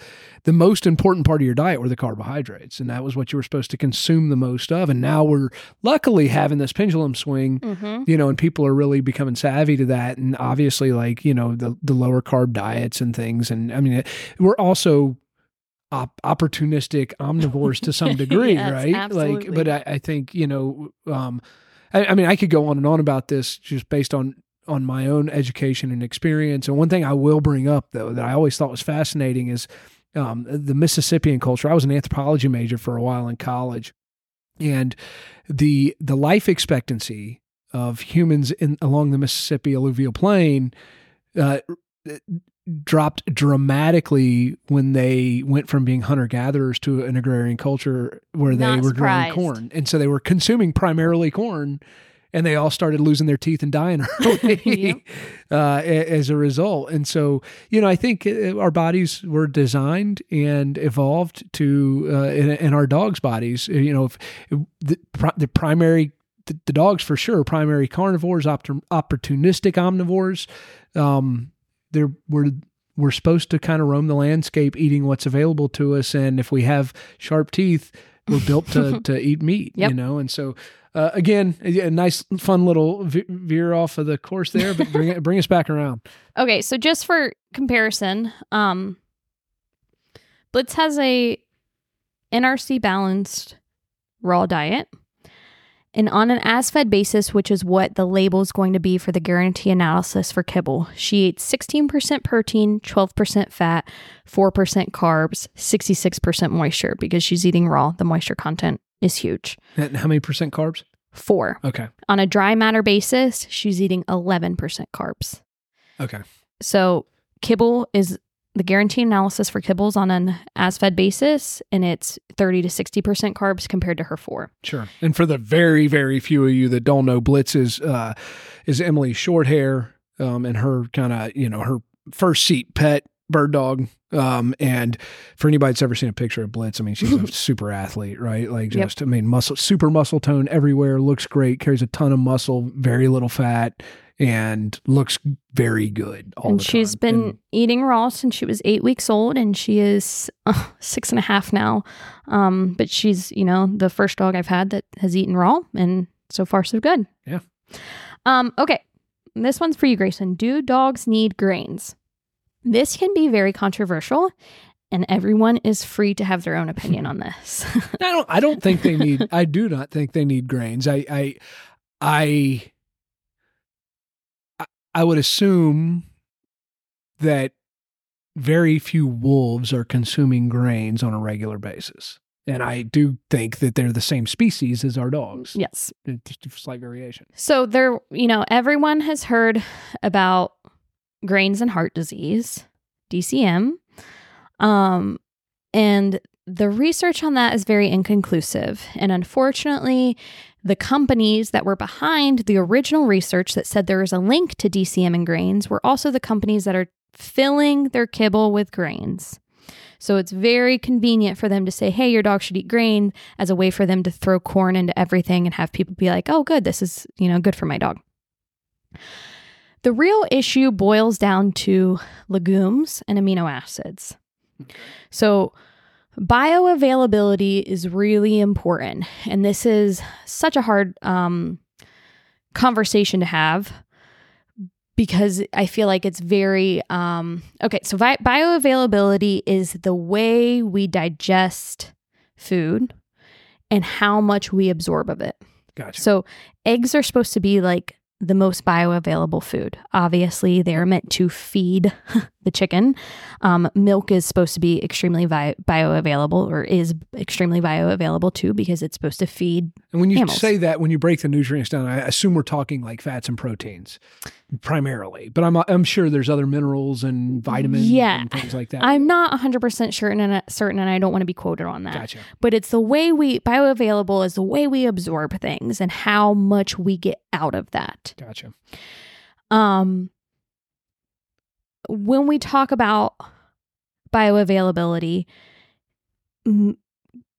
the most important part of your diet were the carbohydrates, and that was what you were supposed to consume the most of. And now we're luckily having this pendulum swing Mhm. you know, and people are really becoming savvy to that. And obviously, like, you know, the, the lower carb diets and things. And I mean, it, we're also op- opportunistic omnivores to some degree, Yes, right? absolutely. Like, but I, I think, you know, um, I, I mean, I could go on and on about this just based on, on my own education and experience. And one thing I will bring up though, that I always thought was fascinating is, um, the Mississippian culture. I was an anthropology major for a while in college and the, the life expectancy of humans in along the Mississippi alluvial plain uh, dropped dramatically when they went from being hunter gatherers to an agrarian culture where they Not were growing corn, and so they were consuming primarily corn. And they all started losing their teeth and dying early Yep. uh, as a result. And so, you know, I think uh, our bodies were designed and evolved to, uh, in, in our dogs' bodies, you know, if, the, the primary the, the dogs for sure primary carnivores opportunistic omnivores um they're we're we're supposed to kind of roam the landscape eating what's available to us and if we have sharp teeth we're built to to eat meat you know? And so uh, again a, a nice fun little veer off of the course there but bring bring us back around. Okay, so just for comparison, um Blitz has a NRC balanced raw diet. And on an as fed basis, which is what the label is going to be for the guarantee analysis for kibble, she ate 16% protein, 12% fat, 4% carbs, 66% moisture because she's eating raw. The moisture content is huge. And how many percent carbs? Four. Okay. On a dry matter basis, she's eating 11% carbs. Okay. So kibble is the guarantee analysis for kibbles on an as fed basis, and it's 30 to 60% carbs compared to her four. Sure. And for the very, very few of you that don't know, Blitz is uh, is Emily short hair, um, and her kind of you know her first seat pet bird dog. Um, and for anybody that's ever seen a picture of Blitz, I mean, she's a super athlete, right? Like Yep. just, I mean, muscle, super muscle tone everywhere, looks great, carries a ton of muscle, very little fat, and looks very good. All and she's time. been And- eating raw since she was eight weeks old, and she is uh, six and a half now. Um, but she's, you know, the first dog I've had that has eaten raw, and so far so good. Yeah. Um. Okay, this one's for you, Grayson. Do dogs need grains? This can be very controversial, and everyone is free to have their own opinion on this. I don't. I don't think they need. I do not think they need grains. I. I. I. I- would assume that very few wolves are consuming grains on a regular basis, and I do think that they're the same species as our dogs. yes. just a slight variation. So there, you know, everyone has heard about grains and heart disease, DCM. Um, and the research on that is very inconclusive. And unfortunately, the companies that were behind the original research that said there is a link to DCM and grains were also the companies that are filling their kibble with grains. So it's very convenient for them to say, hey, your dog should eat grain as a way for them to throw corn into everything and have people be like, oh, good, this is, you know, good for my dog. The real issue boils down to legumes and amino acids. So, bioavailability is really important. And this is such a hard um, conversation to have because I feel like it's very um, okay. So, vi- bioavailability is the way we digest food and how much we absorb of it. Gotcha. So, eggs are supposed to be like the most bioavailable food. Obviously, they are meant to feed the chicken. Um, milk is supposed to be extremely vi- bioavailable, or is extremely bioavailable too, because it's supposed to feed. and when you mammals. say that, when you break the nutrients down, I assume we're talking like fats and proteins primarily, but I'm I'm sure there's other minerals and vitamins Yeah. and things like that. I'm not 100% certain and certain, and I don't want to be quoted on that. gotcha. But it's the way we bioavailable is the way we absorb things and how much we get out of that. Gotcha. Um, when we talk about bioavailability, m-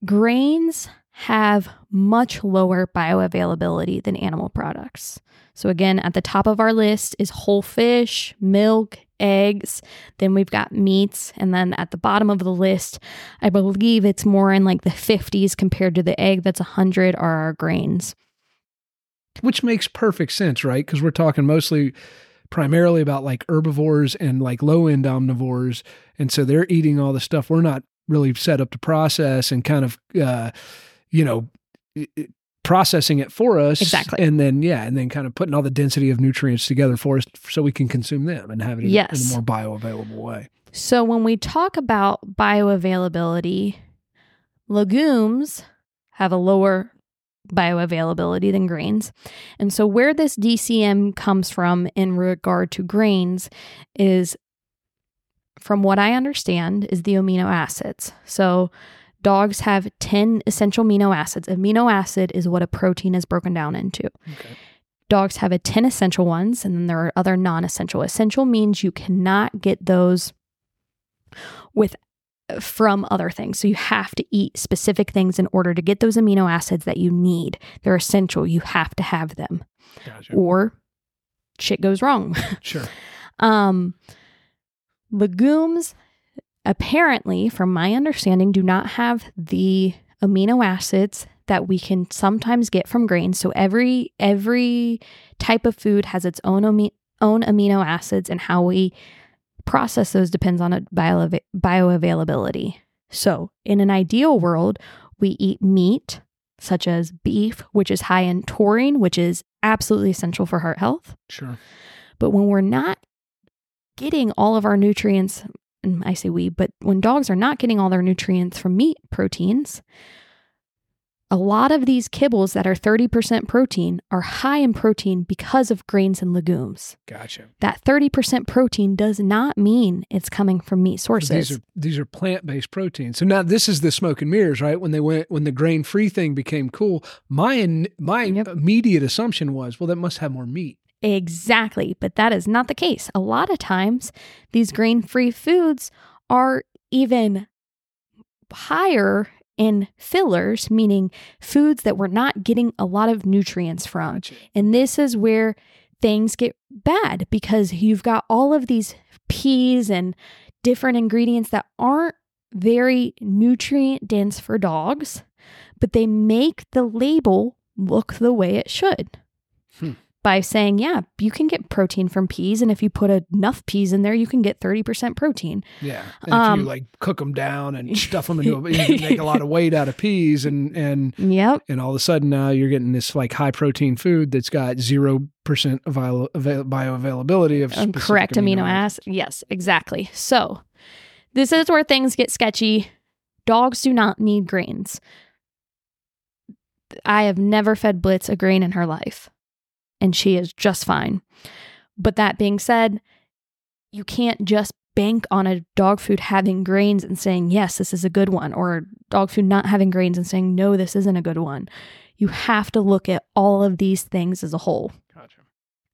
grains have much lower bioavailability than animal products. So, again, at the top of our list is whole fish, milk, eggs. Then we've got meats. And then at the bottom of the list, I believe it's more in like the 50s compared to the egg that's 100 are our grains. Which makes perfect sense, right? Because we're talking mostly primarily about like herbivores and like low end omnivores. And so they're eating all the stuff we're not really set up to process and kind of, uh, you know, processing it for us. Exactly. And then, yeah, and then kind of putting all the density of nutrients together for us so we can consume them and have it in, Yes. in a more bioavailable way. So, when we talk about bioavailability, legumes have a lower bioavailability than grains. And so, where this DCM comes from in regard to grains is, from what I understand, is the amino acids. So, dogs have 10 essential amino acids. Amino acid is what a protein is broken down into. Okay. Dogs have a 10 essential ones, and then there are other non essential. Essential means you cannot get those with from other things. So you have to eat specific things in order to get those amino acids that you need. They're essential. You have to have them Gotcha. or shit goes wrong. Sure. Um, legumes, apparently, from my understanding, do not have the amino acids that we can sometimes get from grains. So every every type of food has its own own amino acids, and how we process those depends on a bio bioavailability. So, in an ideal world, we eat meat, such as beef, which is high in taurine, which is absolutely essential for heart health. Sure. But when we're not getting all of our nutrients, and I say we, but when dogs are not getting all their nutrients from meat proteins, a lot of these kibbles that are 30% protein are high in protein because of grains and legumes. Gotcha. That 30% protein does not mean it's coming from meat So sources. these are these are plant based proteins. So now this is the smoke and mirrors, right? When they went when the grain free thing became cool, my in- my Yep. immediate assumption was, well, that must have more meat. Exactly, but that is not the case. A lot of times, these grain free foods are even higher in fillers, meaning foods that we're not getting a lot of nutrients from. Gotcha. And this is where things get bad because you've got all of these peas and different ingredients that aren't very nutrient dense for dogs, but they make the label look the way it should. Hmm. By saying, yeah, you can get protein from peas, and if you put enough peas in there, you can get 30% protein. Yeah. And if Um, you like cook them down and stuff them into a, you can make a lot of weight out of peas and and Yep. and all of a sudden now you're getting this like high protein food that's got zero percent avail- bioavailability of Um, specific correct amino acids. Yes, exactly. So, this is where things get sketchy. Dogs do not need grains. I have never fed Blitz a grain in her life, and she is just fine. But that being said, you can't just bank on a dog food having grains and saying, yes, this is a good one, or dog food not having grains and saying, no, this isn't a good one. You have to look at all of these things as a whole. Gotcha.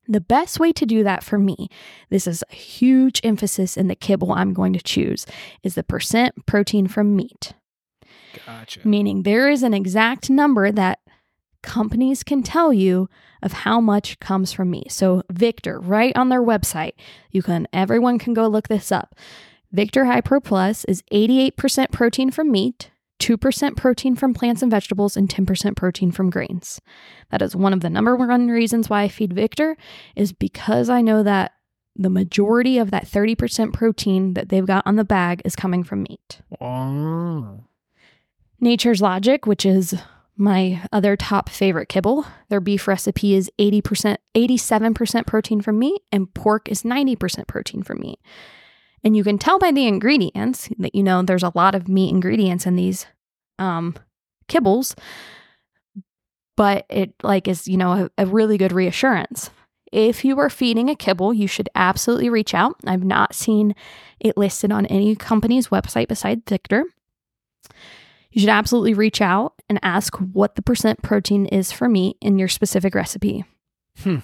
The best way to do that for me, this is a huge emphasis in the kibble I'm going to choose, is the percent protein from meat. Gotcha. Meaning there is an exact number that companies can tell you of how much comes from meat. So Victor, right on their website, you can everyone can go look this up. Victor Pro Plus is 88% protein from meat, 2% protein from plants and vegetables, and 10% protein from grains. That is one of the number one reasons why I feed Victor, is because I know that the majority of that 30% protein that they've got on the bag is coming from meat. Oh. Nature's Logic, which is my other top favorite kibble. Their beef recipe is 80%, 87% protein from meat, and pork is 90% protein from meat. And you can tell by the ingredients that, you know, there's a lot of meat ingredients in these um, kibbles, but it like is, you know, a, a really good reassurance. If you are feeding a kibble, you should absolutely reach out. I've not seen it listed on any company's website besides Victor. You should absolutely reach out and ask what the percent protein is for meat in your specific recipe. Hmm.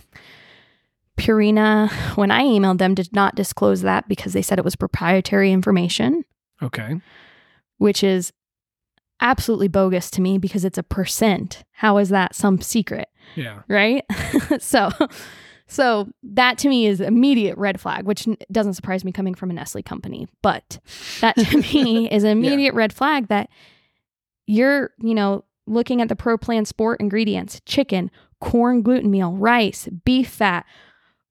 Purina, when I emailed them, did not disclose that because they said it was proprietary information, Okay. which is absolutely bogus to me because it's a percent. How is that some secret? Yeah. right? so, so that to me is immediate red flag, which doesn't surprise me coming from a Nestle company. But that to me is an immediate red flag that you're, you know, looking at the Pro Plan Sport ingredients: chicken, corn gluten meal, rice, beef fat,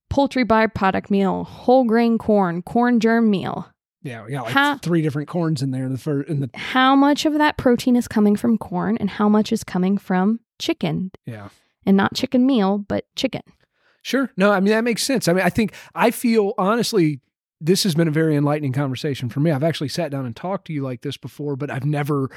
poultry byproduct meal, whole grain corn, corn germ meal. Yeah. We got like How- three different corns in there in the fir- in the How much of that protein is coming from corn, and how much is coming from chicken, yeah. and not chicken meal, but chicken. Sure. No, I mean that makes sense. I mean, I think I feel honestly this has been a very enlightening conversation for me. I've actually sat down and talked to you like this before, but I've never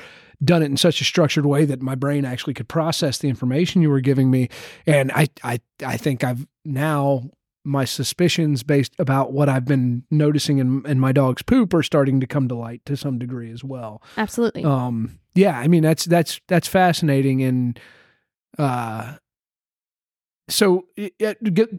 done it in such a structured way that my brain actually could process the information you were giving me. And I I I think I've now my suspicions based about what I've been noticing in, in my dog's poop are starting to come to light to some degree as well. Absolutely. Um, yeah, I mean that's that's that's fascinating, and uh, so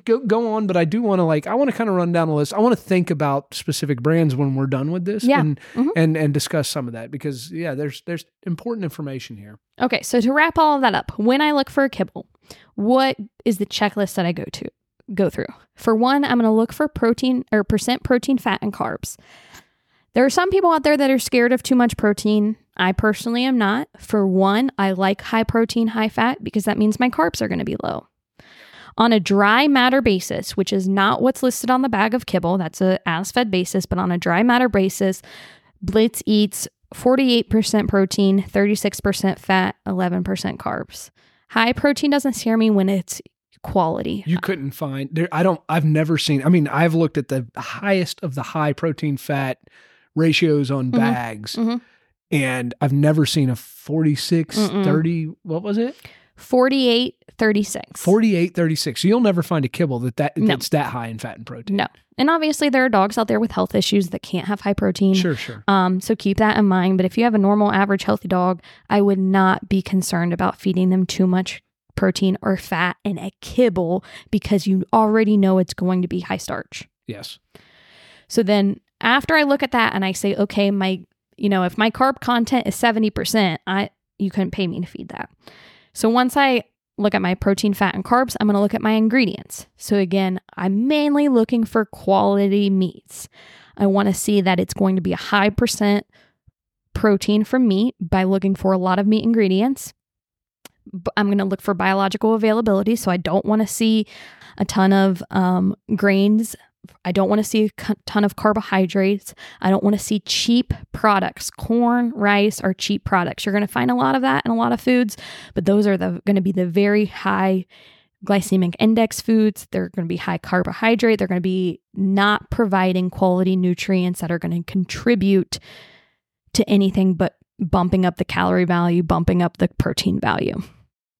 go, go on. But I do want to like I want to kind of run down the list. I want to think about specific brands when we're done with this, Yeah. and Mhm. and and discuss some of that because yeah, there's there's important information here. Okay, so to wrap all of that up, when I look for a kibble, what is the checklist that I go to go through? For one, I'm going to look for protein or percent protein, fat, and carbs. There are some people out there that are scared of too much protein. I personally am not. For one, I like high protein, high fat because that means my carbs are going to be low. On a dry matter basis, which is not what's listed on the bag of kibble, that's a as fed basis, but on a dry matter basis, Blitz eats 48% protein, 36% fat, 11% carbs. High protein doesn't scare me when it's quality. You couldn't find there. I don't. I've never seen. I mean, I've looked at the highest of the high protein fat ratios on Mhm. bags, Mhm. and I've never seen a 46, Mm-mm. 30. What was it? 48, 36. 48, 36. So you'll never find a kibble that, that No. that's that high in fat and protein. No. And obviously, there are dogs out there with health issues that can't have high protein. Sure, sure. Um, so keep that in mind. But if you have a normal, average, healthy dog, I would not be concerned about feeding them too much protein or fat in a kibble because you already know it's going to be high starch. Yes. So then after I look at that and I say, okay, my, you know, if my carb content is 70%, I, you couldn't pay me to feed that. So once I look at my protein, fat, and carbs, I'm going to look at my ingredients. So again, I'm mainly looking for quality meats. I want to see that it's going to be a high percent protein from meat by looking for a lot of meat ingredients. I'm going to look for biological availability. So I don't want to see a ton of um, grains. I don't want to see a ton of carbohydrates. I don't want to see cheap products. Corn, rice are cheap products. You're going to find a lot of that in a lot of foods, but those are the going to be the very high glycemic index foods. They're going to be high carbohydrate. They're going to be not providing quality nutrients that are going to contribute to anything but bumping up the calorie value, bumping up the protein value.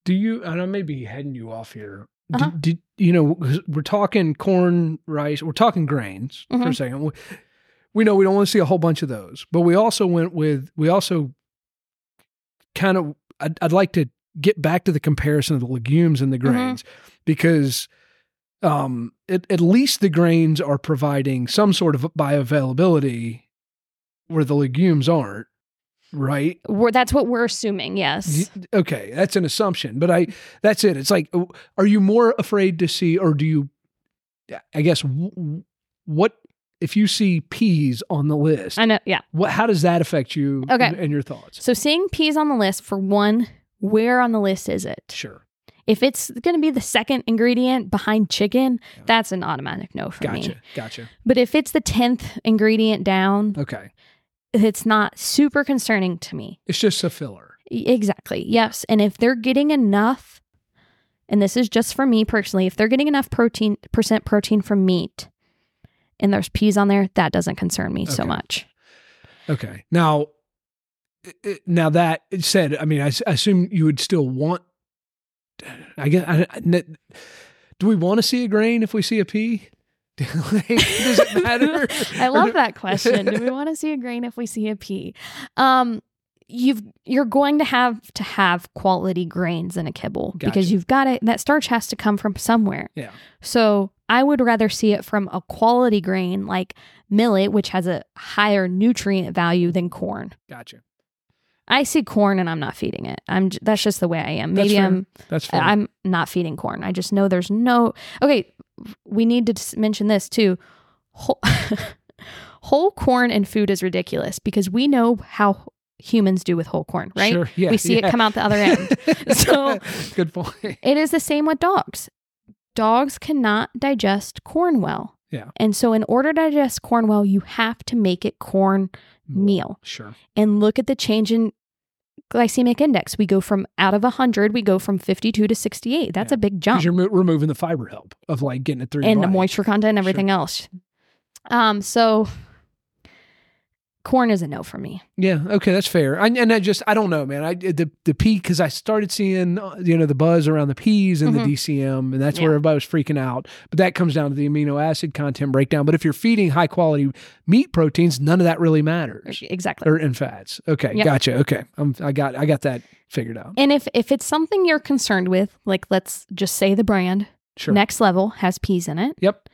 Do you, and I may be heading you off here. Uh-huh. Did, did, you know, we're talking corn, rice, we're talking grains for a second. We, we know we don't want to see a whole bunch of those, but we also went with, we also kind of, I'd, I'd like to get back to the comparison of the legumes and the Mhm. grains because um, at, at least the grains are providing some sort of bioavailability where the legumes aren't, right? We're, that's what we're assuming. Yes. Okay, that's an assumption, but I that's it. It's like, are you more afraid to see, or do you? I guess w- what if you see peas on the list? I know. Yeah. What? How does that affect you? Okay. and, and your thoughts? So seeing peas on the list for one, where on the list is it? Sure, If it's going to be the second ingredient behind chicken, Yeah. that's an automatic no for me. gotcha, gotcha. But if it's the 10th ingredient down, Okay, it's not super concerning to me. it's just a filler. Exactly. Yes. And if they're getting enough, and this is just for me personally, if they're getting enough protein, percent protein from meat, and there's peas on there, that doesn't concern me so much. Okay, now, now that said, I mean, I assume you would still want. I guess. I, I- do we want to see a grain if we see a pea? Like, does it matter? I love that question. Do we want to see a grain if we see a pea? Um, you've you're going to have to have quality grains in a kibble Gotcha. because you've got it. That starch has to come from somewhere. Yeah. So I would rather see it from a quality grain like millet, which has a higher nutrient value than corn. Gotcha. I see corn and I'm not feeding it. I'm j- that's just the way I am. That's Maybe fair. I'm That's fine. I'm not feeding corn. I just know there's no. Okay, we need to mention this too. Whole, whole corn in food is ridiculous because we know how humans do with whole corn, right? Sure. Yeah. we see yeah. it come out the other end. So- good point. It is the same with dogs. Dogs cannot digest corn well. Yeah. And so, in order to digest corn well, you have to make it corn mm, meal. Sure. And look at the change in glycemic index. We go from out of 100, we go from 52 to 68. That's Yeah. a big jump. Because you're mo- removing the fiber help of like getting it through and the moisture content and everything else. Um, so corn is a no for me. Yeah. Okay. That's fair. I, and I just, I don't know, man. I the the pea because I started seeing uh, you know the buzz around the peas and Mhm. the DCM, and that's Yeah. where everybody was freaking out. But that comes down to the amino acid content breakdown. But if you're feeding high quality meat proteins, none of that really matters. Exactly. Or in fats. Okay. Yep. Gotcha. Okay. I'm, I got I got that figured out. And if if it's something you're concerned with, like let's just say the brand Sure. Next Level has peas in it. Yep.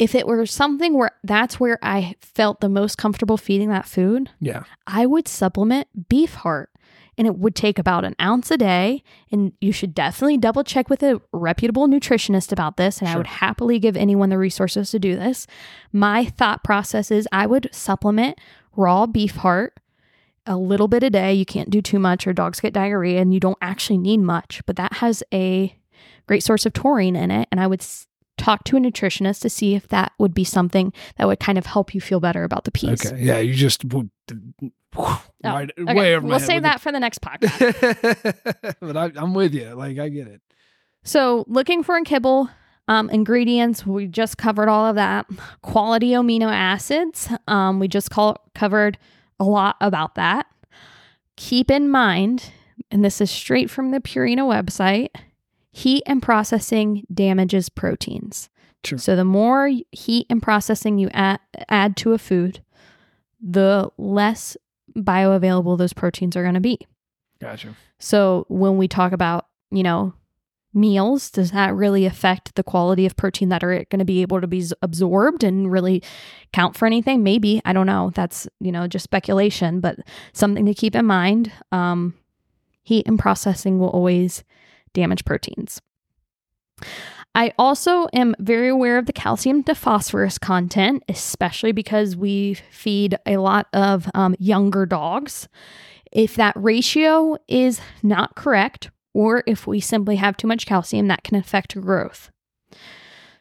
If it were something where that's where I felt the most comfortable feeding that food, Yeah. I would supplement beef heart. And it would take about an ounce a day. And you should definitely double check with a reputable nutritionist about this. And I would happily give anyone the resources to do this. My thought process is I would supplement raw beef heart a little bit a day. You can't do too much, or dogs get diarrhea, and you don't actually need much. But that has a great source of taurine in it. And I would s- talk to a nutritionist to see if that would be something that would kind of help you feel better about the peas. Okay. Yeah, you just Oh, right, okay. way over my we'll save that for the next podcast. but I, I'm with you. Like I get it. So, looking for in kibble um, ingredients, we just covered all of that. Quality amino acids, um, we just call, covered a lot about that. Keep in mind, and this is straight from the Purina website heat and processing damages proteins. Sure. So, the more heat and processing you add, add to a food, the less bioavailable those proteins are going to be. Gotcha. So when we talk about, you know, meals, does that really affect the quality of protein that are going to be able to be absorbed and really count for anything? Maybe. I don't know. That's, you know, just speculation, but something to keep in mind. Um, heat and processing will always damage proteins. I also am very aware of the calcium to phosphorus content, especially because we feed a lot of um, younger dogs. If that ratio is not correct, or if we simply have too much calcium, that can affect growth.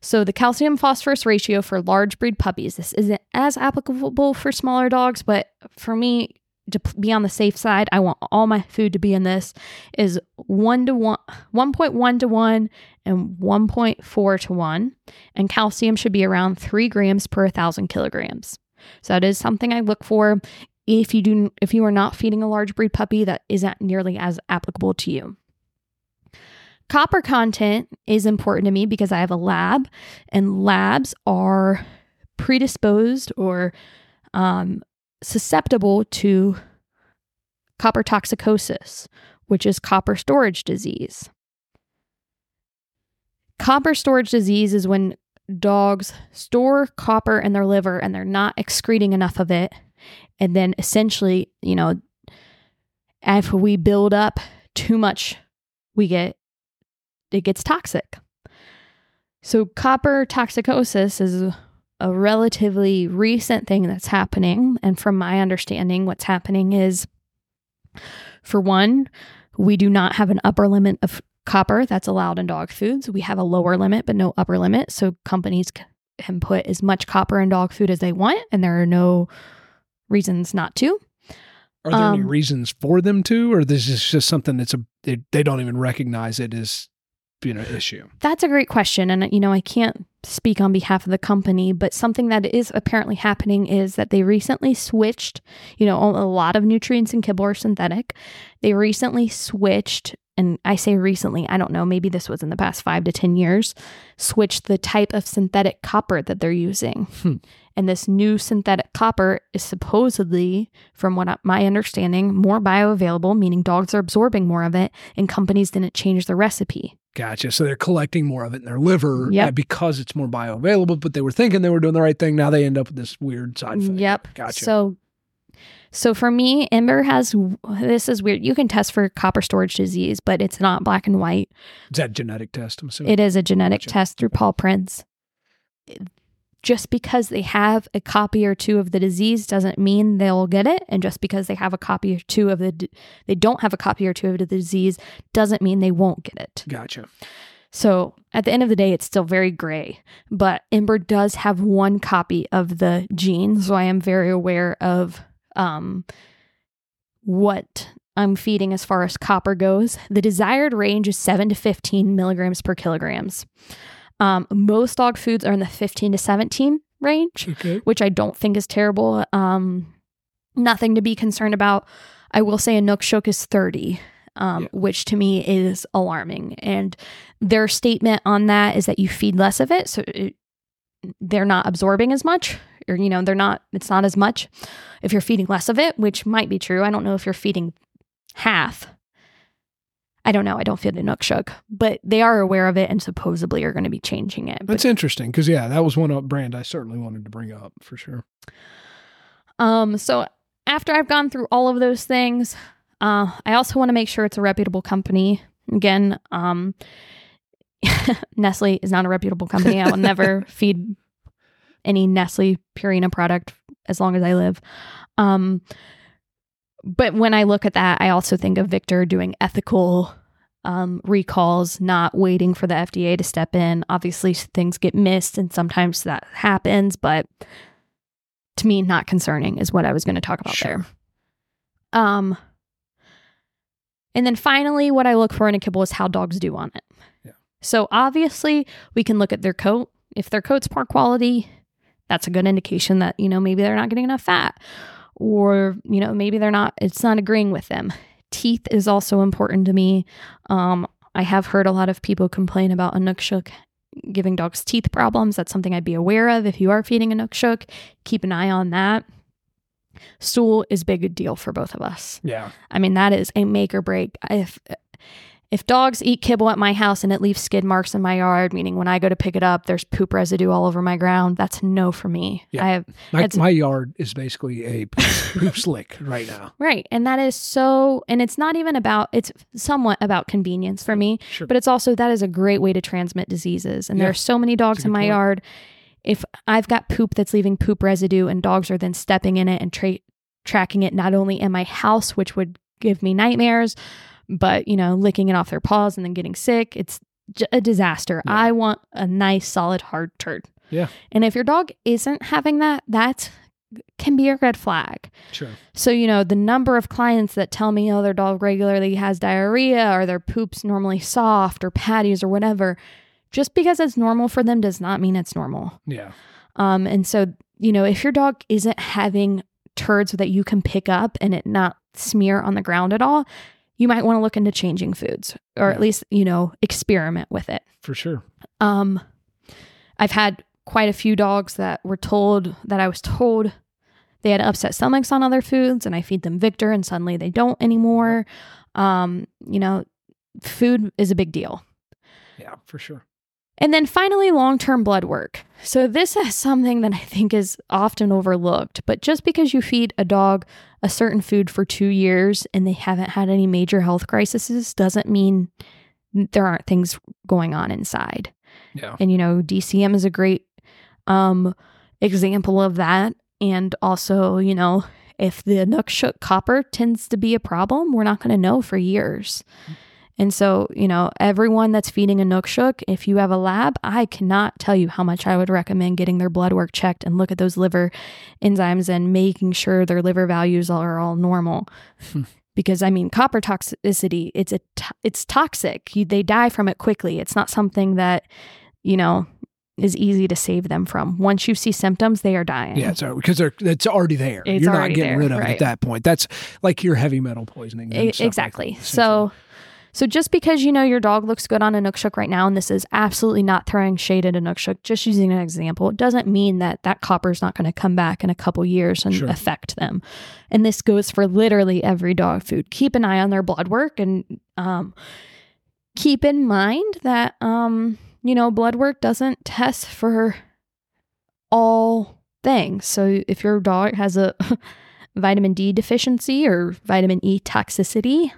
So, the calcium phosphorus ratio for large breed puppies, this isn't as applicable for smaller dogs, but for me, to be on the safe side, I want all my food to be in this is 1 to 1 1.1 to 1 and 1.4 to 1 and calcium should be around 3 grams per 1000 kilograms. So that is something I look for if you do if you are not feeding a large breed puppy that isn't nearly as applicable to you. Copper content is important to me because I have a lab and labs are predisposed or um, susceptible to copper toxicosis, which is copper storage disease. Copper storage disease is when dogs store copper in their liver and they're not excreting enough of it. And then essentially, you know, if we build up too much, we get it gets toxic. So copper toxicosis is a relatively recent thing that's happening. And from my understanding, what's happening is for one, we do not have an upper limit of copper that's allowed in dog foods. We have a lower limit, but no upper limit. So companies can put as much copper in dog food as they want, and there are no reasons not to. Are there any Um, reasons for them to, or this is just something that's a they, they don't even recognize it as being an issue? That's a great question. And, you know, I can't speak on behalf of the company, but something that is apparently happening is that they recently switched, you know, a lot of nutrients in kibble are synthetic. They recently switched, and I say recently, I don't know, maybe this was in the past five to 10 years, switched the type of synthetic copper that they're using. Hmm. And this new synthetic copper is supposedly, from what I- my understanding, more bioavailable, meaning dogs are absorbing more of it, and companies didn't change the recipe. Gotcha. So they're collecting more of it in their liver Yep. uh, because it's more bioavailable, but they were thinking they were doing the right thing. Now they end up with this weird side effect. Yep. Gotcha. So, so for me, Ember has this is weird. You can test for copper storage disease, but it's not black and white. Is that a genetic test? I'm assuming. It is a genetic Gotcha. test through Paw Prints. Just because they have a copy or two of the disease doesn't mean they'll get it, and just because they have a copy or two of the they don't have a copy or two of the disease doesn't mean they won't get it. Gotcha. So at the end of the day, it's still very gray. But Ember does have one copy of the gene, so I am very aware of um, what I'm feeding as far as copper goes. The desired range is 7 to 15 milligrams per kilograms. Um, most dog foods are in the 15 to 17 range Okay. which I don't think is terrible. Um, nothing to be concerned about. I will say Inukshuk is 30, um, Yeah. which to me is alarming. And their statement on that is that you feed less of it. So it, they're not absorbing as much, or, you know, they're not, it's not as much if you're feeding less of it, which might be true. I don't know if you're feeding half. I don't know. I don't feed the Inukshuk, but they are aware of it and supposedly are going to be changing it. But That's interesting because yeah, that was one up brand I certainly wanted to bring up for sure. Um, so after I've gone through all of those things, uh, I also want to make sure it's a reputable company. Again, um, Nestle is not a reputable company. I will never feed any Nestle Purina product as long as I live. Um, but when I look at that, I also think of Victor doing ethical um, recalls, not waiting for the FDA to step in. Obviously, things get missed and sometimes that happens, but to me, not concerning is what I was going to talk about Sure. there. Um, and then finally, what I look for in a kibble is how dogs do on it. Yeah. So obviously, we can look at their coat. If their coat's poor quality, that's a good indication that, you know, maybe they're not getting enough fat or, you know, maybe they're not, it's not agreeing with them. Teeth is also important to me. Um, I have heard a lot of people complain about Inukshuk giving dogs teeth problems. That's something I'd be aware of if you are feeding Inukshuk. Keep an eye on that. Stool is big deal for both of us. Yeah. I mean, that is a make or break. If if dogs eat kibble at my house and it leaves skid marks in my yard, meaning when I go to pick it up, there's poop residue all over my ground, that's no for me. Yeah. I have My, my yard is basically a poop slick right now. right, and that is so. And it's not even about. It's somewhat about convenience for me, Sure. but it's also that is a great way to transmit diseases. And there are so many dogs in my point. yard. If I've got poop that's leaving poop residue, and dogs are then stepping in it and tra- tracking it not only in my house, which would give me nightmares, but you know, licking it off their paws and then getting sick, it's j- a disaster. Yeah. I want a nice, solid, hard turd. Yeah. And if your dog isn't having that, that can be a red flag. Sure. So, you know, the number of clients that tell me, oh, their dog regularly has diarrhea or their poop's normally soft or patties or whatever, just because it's normal for them does not mean it's normal. Yeah. Um, and so, you know, if your dog isn't having turds that you can pick up and it not smear on the ground at all, you might want to look into changing foods or at least, you know, experiment with it. For sure. Um, I've had quite a few dogs that were told that I was told they had upset stomachs on other foods, and I feed them Victor, and suddenly they don't anymore. Um, you know, food is a big deal. Yeah. For sure. And then finally, long term blood work. So, this is something that I think is often overlooked. But just because you feed a dog a certain food for two years and they haven't had any major health crises doesn't mean there aren't things going on inside. Yeah. And, you know, DCM is a great um, example of that. And also, you know, if the Inukshuk copper tends to be a problem, we're not going to know for years. And so, you know, everyone that's feeding Inukshuk, if you have a lab, I cannot tell you how much I would recommend getting their blood work checked and look at those liver enzymes and making sure their liver values are all normal. Hmm. because I mean, copper toxicity, it's a to- it's toxic. You, they die from it quickly. It's not something that, you know, is easy to save them from. Once you see symptoms, they are dying. Yeah, so because they're it's already there. It's You're not getting there, rid of it at that point. That's like your heavy metal poisoning. and E- stuff like exactly. that, so, so just because you know your dog looks good on Inukshuk right now, and this is absolutely not throwing shade at Inukshuk, just using an example, it doesn't mean that that copper is not going to come back in a couple years and Sure. affect them. And this goes for literally every dog food. Keep an eye on their blood work, and um, keep in mind that um, you know blood work doesn't test for all things. So if your dog has a vitamin D deficiency or vitamin E toxicity,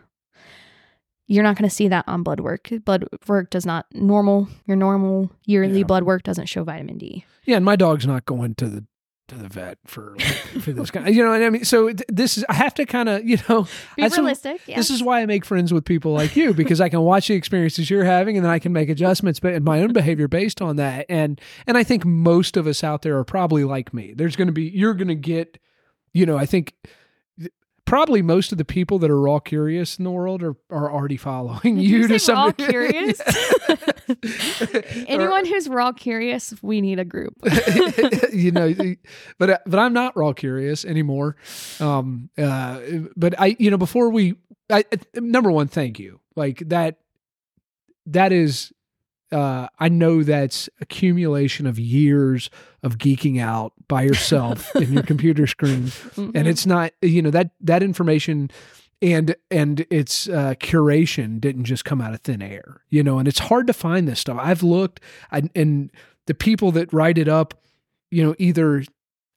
you're not going to see that on blood work. Blood work does not normal. Your normal yearly Yeah. blood work doesn't show vitamin D. Yeah, and my dog's not going to the to the vet for for this kind. Of, You know what I mean? So th- this is I have to kind of you know Be what- realistic. This is why I make friends with people like you because I can watch the experiences you're having and then I can make adjustments ba- in my own behavior based on that. And and I think most of us out there are probably like me. There's going to be you're going to get, you know, I think th- probably most of the people that are raw curious in the world are are already following Did you, you to some raw curious? Or- Anyone who's raw curious, we need a group. you know, but but I'm not raw curious anymore. Um, uh, but I, you know, before we, I, number one, thank you. Like that, that is, uh, I know that's accumulation of years of geeking out by yourself in your computer screen, Mm-hmm. and it's not, you know, that that information. And and its uh, curation didn't just come out of thin air, you know. And it's hard to find this stuff. I've looked, I, and the people that write it up, you know, either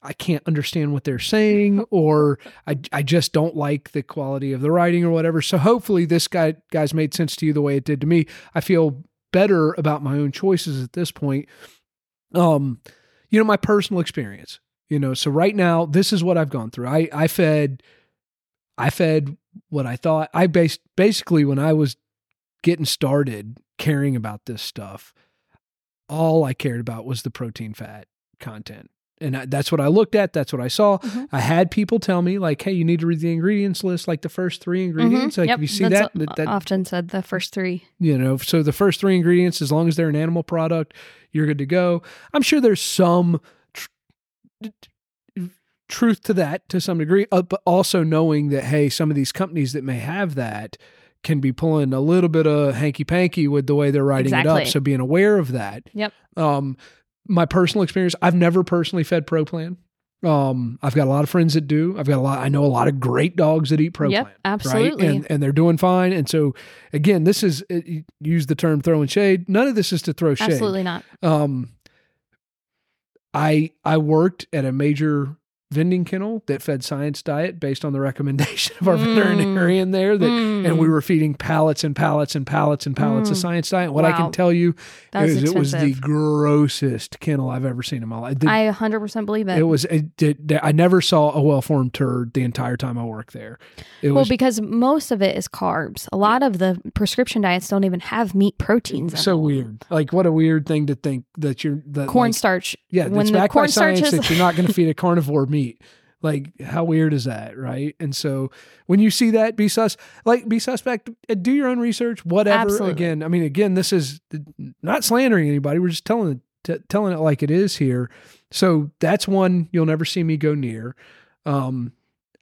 I can't understand what they're saying or I, I just don't like the quality of the writing or whatever. So hopefully this guy guys made sense to you the way it did to me. I feel better about my own choices at this point. Um, you know, my personal experience, you know, so right now this is what I've gone through. I I fed I fed what I thought I based basically when I was getting started caring about this stuff, all I cared about was the protein fat content. And I, that's what I looked at. That's what I saw. Mhm. I had people tell me, like, hey, you need to read the ingredients list, like the first three ingredients. Mhm. Like, Yep, if you see that, that, that often said the first three. you know so the first three ingredients as long as they're an animal product you're good to go i'm sure there's some tr- truth to that to some degree uh, but also knowing that hey some of these companies that may have that can be pulling a little bit of hanky panky with the way they're writing it up so being aware of that Yep. um my personal experience i've never personally fed Pro Plan um i've got a lot of friends that do i've got a lot i know a lot of great dogs that eat Pro Plan Yep, absolutely. right? And and they're doing fine. And so again, this is use the term throwing shade. None of this is to throw shade. Absolutely not. Um, I I worked at a major vending kennel that fed science diet based on the recommendation of our Mm. veterinarian there that and we Mm, were feeding pallets and pallets and pallets and pallets of Mm. science diet. What I can tell you that's is it was the grossest kennel I've ever seen in my life. The- I 100% believe it. it was it did, I never saw a well-formed turd the entire time I worked there. It well, was because most of it is carbs. A lot of the prescription diets don't even have meat proteins. in so weird. Like what a weird thing to think that you're that like, Cornstarch. yeah, when the cornstarch science is- that you're not going to feed a carnivore meat. Like how weird is that, right? And so when you see that, be sus like be suspect. uh, Do your own research. Whatever. Absolutely. Again, I mean, again, this is not slandering anybody. We're just telling it, t- telling it like it is here. So that's one you'll never see me go near. Um,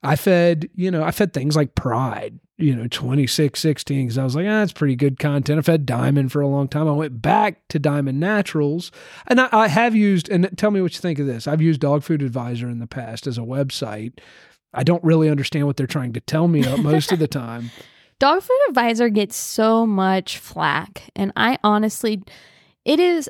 I fed, you know, I fed things like Pride, you know, 26, 16, because I was like, ah, that's pretty good content. I've had Diamond for a long time. I went back to Diamond Naturals, and I, I have used, and tell me what you think of this. I've used Dog Food Advisor in the past as a website. I don't really understand what they're trying to tell me uh, most of the time. Dog Food Advisor gets so much flack. And I honestly, it is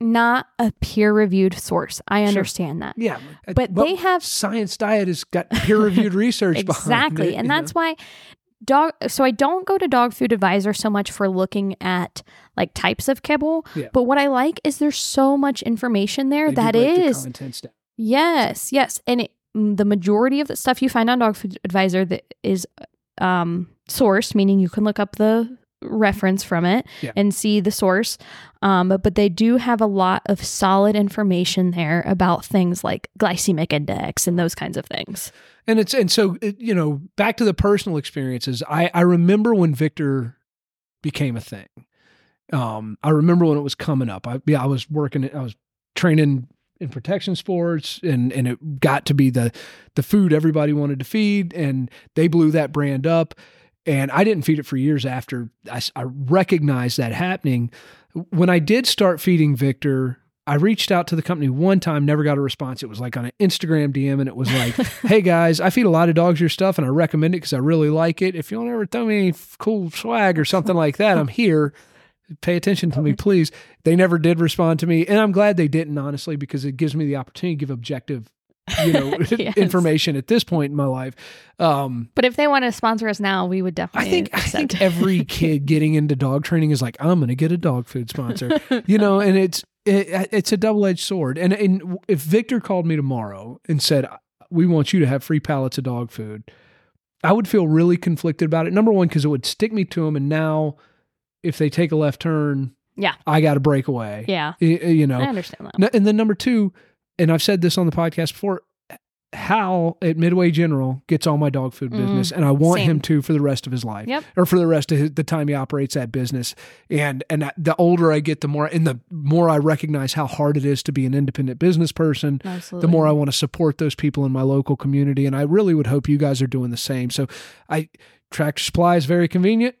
not a peer reviewed source. I Sure. understand that. Yeah, But they have Science Diet has got peer reviewed research behind exactly it, and you know? that's why dog so i don't go to dog food advisor so much for looking at like types of kibble Yeah. but what i like is there's so much information there They that break the is yes yes and it, mm, the majority of the stuff you find on dog food advisor that is um sourced meaning you can look up the reference from it Yeah. and see the source um but, but they do have a lot of solid information there about things like glycemic index and those kinds of things And it's and so it, you know back to the personal experiences. I I remember when Victor became a thing. Um, I remember when it was coming up. I yeah, I was working. I was training in protection sports, and and it got to be the the food everybody wanted to feed, and they blew that brand up. And I didn't feed it for years after I recognized that happening. When I did start feeding Victor, I reached out to the company one time, never got a response. It was like on an Instagram DM, and it was like, "Hey guys, I feed a lot of dogs your stuff, and I recommend it because I really like it. If you don't ever throw me any cool swag or something like that, I'm here. Pay attention to me, please." They never did respond to me, and I'm glad they didn't, honestly, because it gives me the opportunity to give objective, you know, Yes. information at this point in my life. Um, But if they want to sponsor us now, we would definitely. I think I think every kid getting into dog training is like, I'm going to get a dog food sponsor, you know, and it's it, it's a double edged sword. And and if Victor called me tomorrow and said, "We want you to have free pallets of dog food," I would feel really conflicted about it. Number one, because it would stick me to them, and now if they take a left turn, Yeah. I got to break away. yeah, Y- you know, I understand that. And then number two, and I've said this on the podcast before, Hal at Midway General gets all my dog food Mm, business, and I want same. him to for the rest of his life, Yep. or for the rest of his, the time he operates that business. And and the older I get, the more and the more I recognize how hard it is to be an independent business person. Absolutely. The more I want to support those people in my local community, and I really would hope you guys are doing the same. So, I Tractor Supply is very convenient.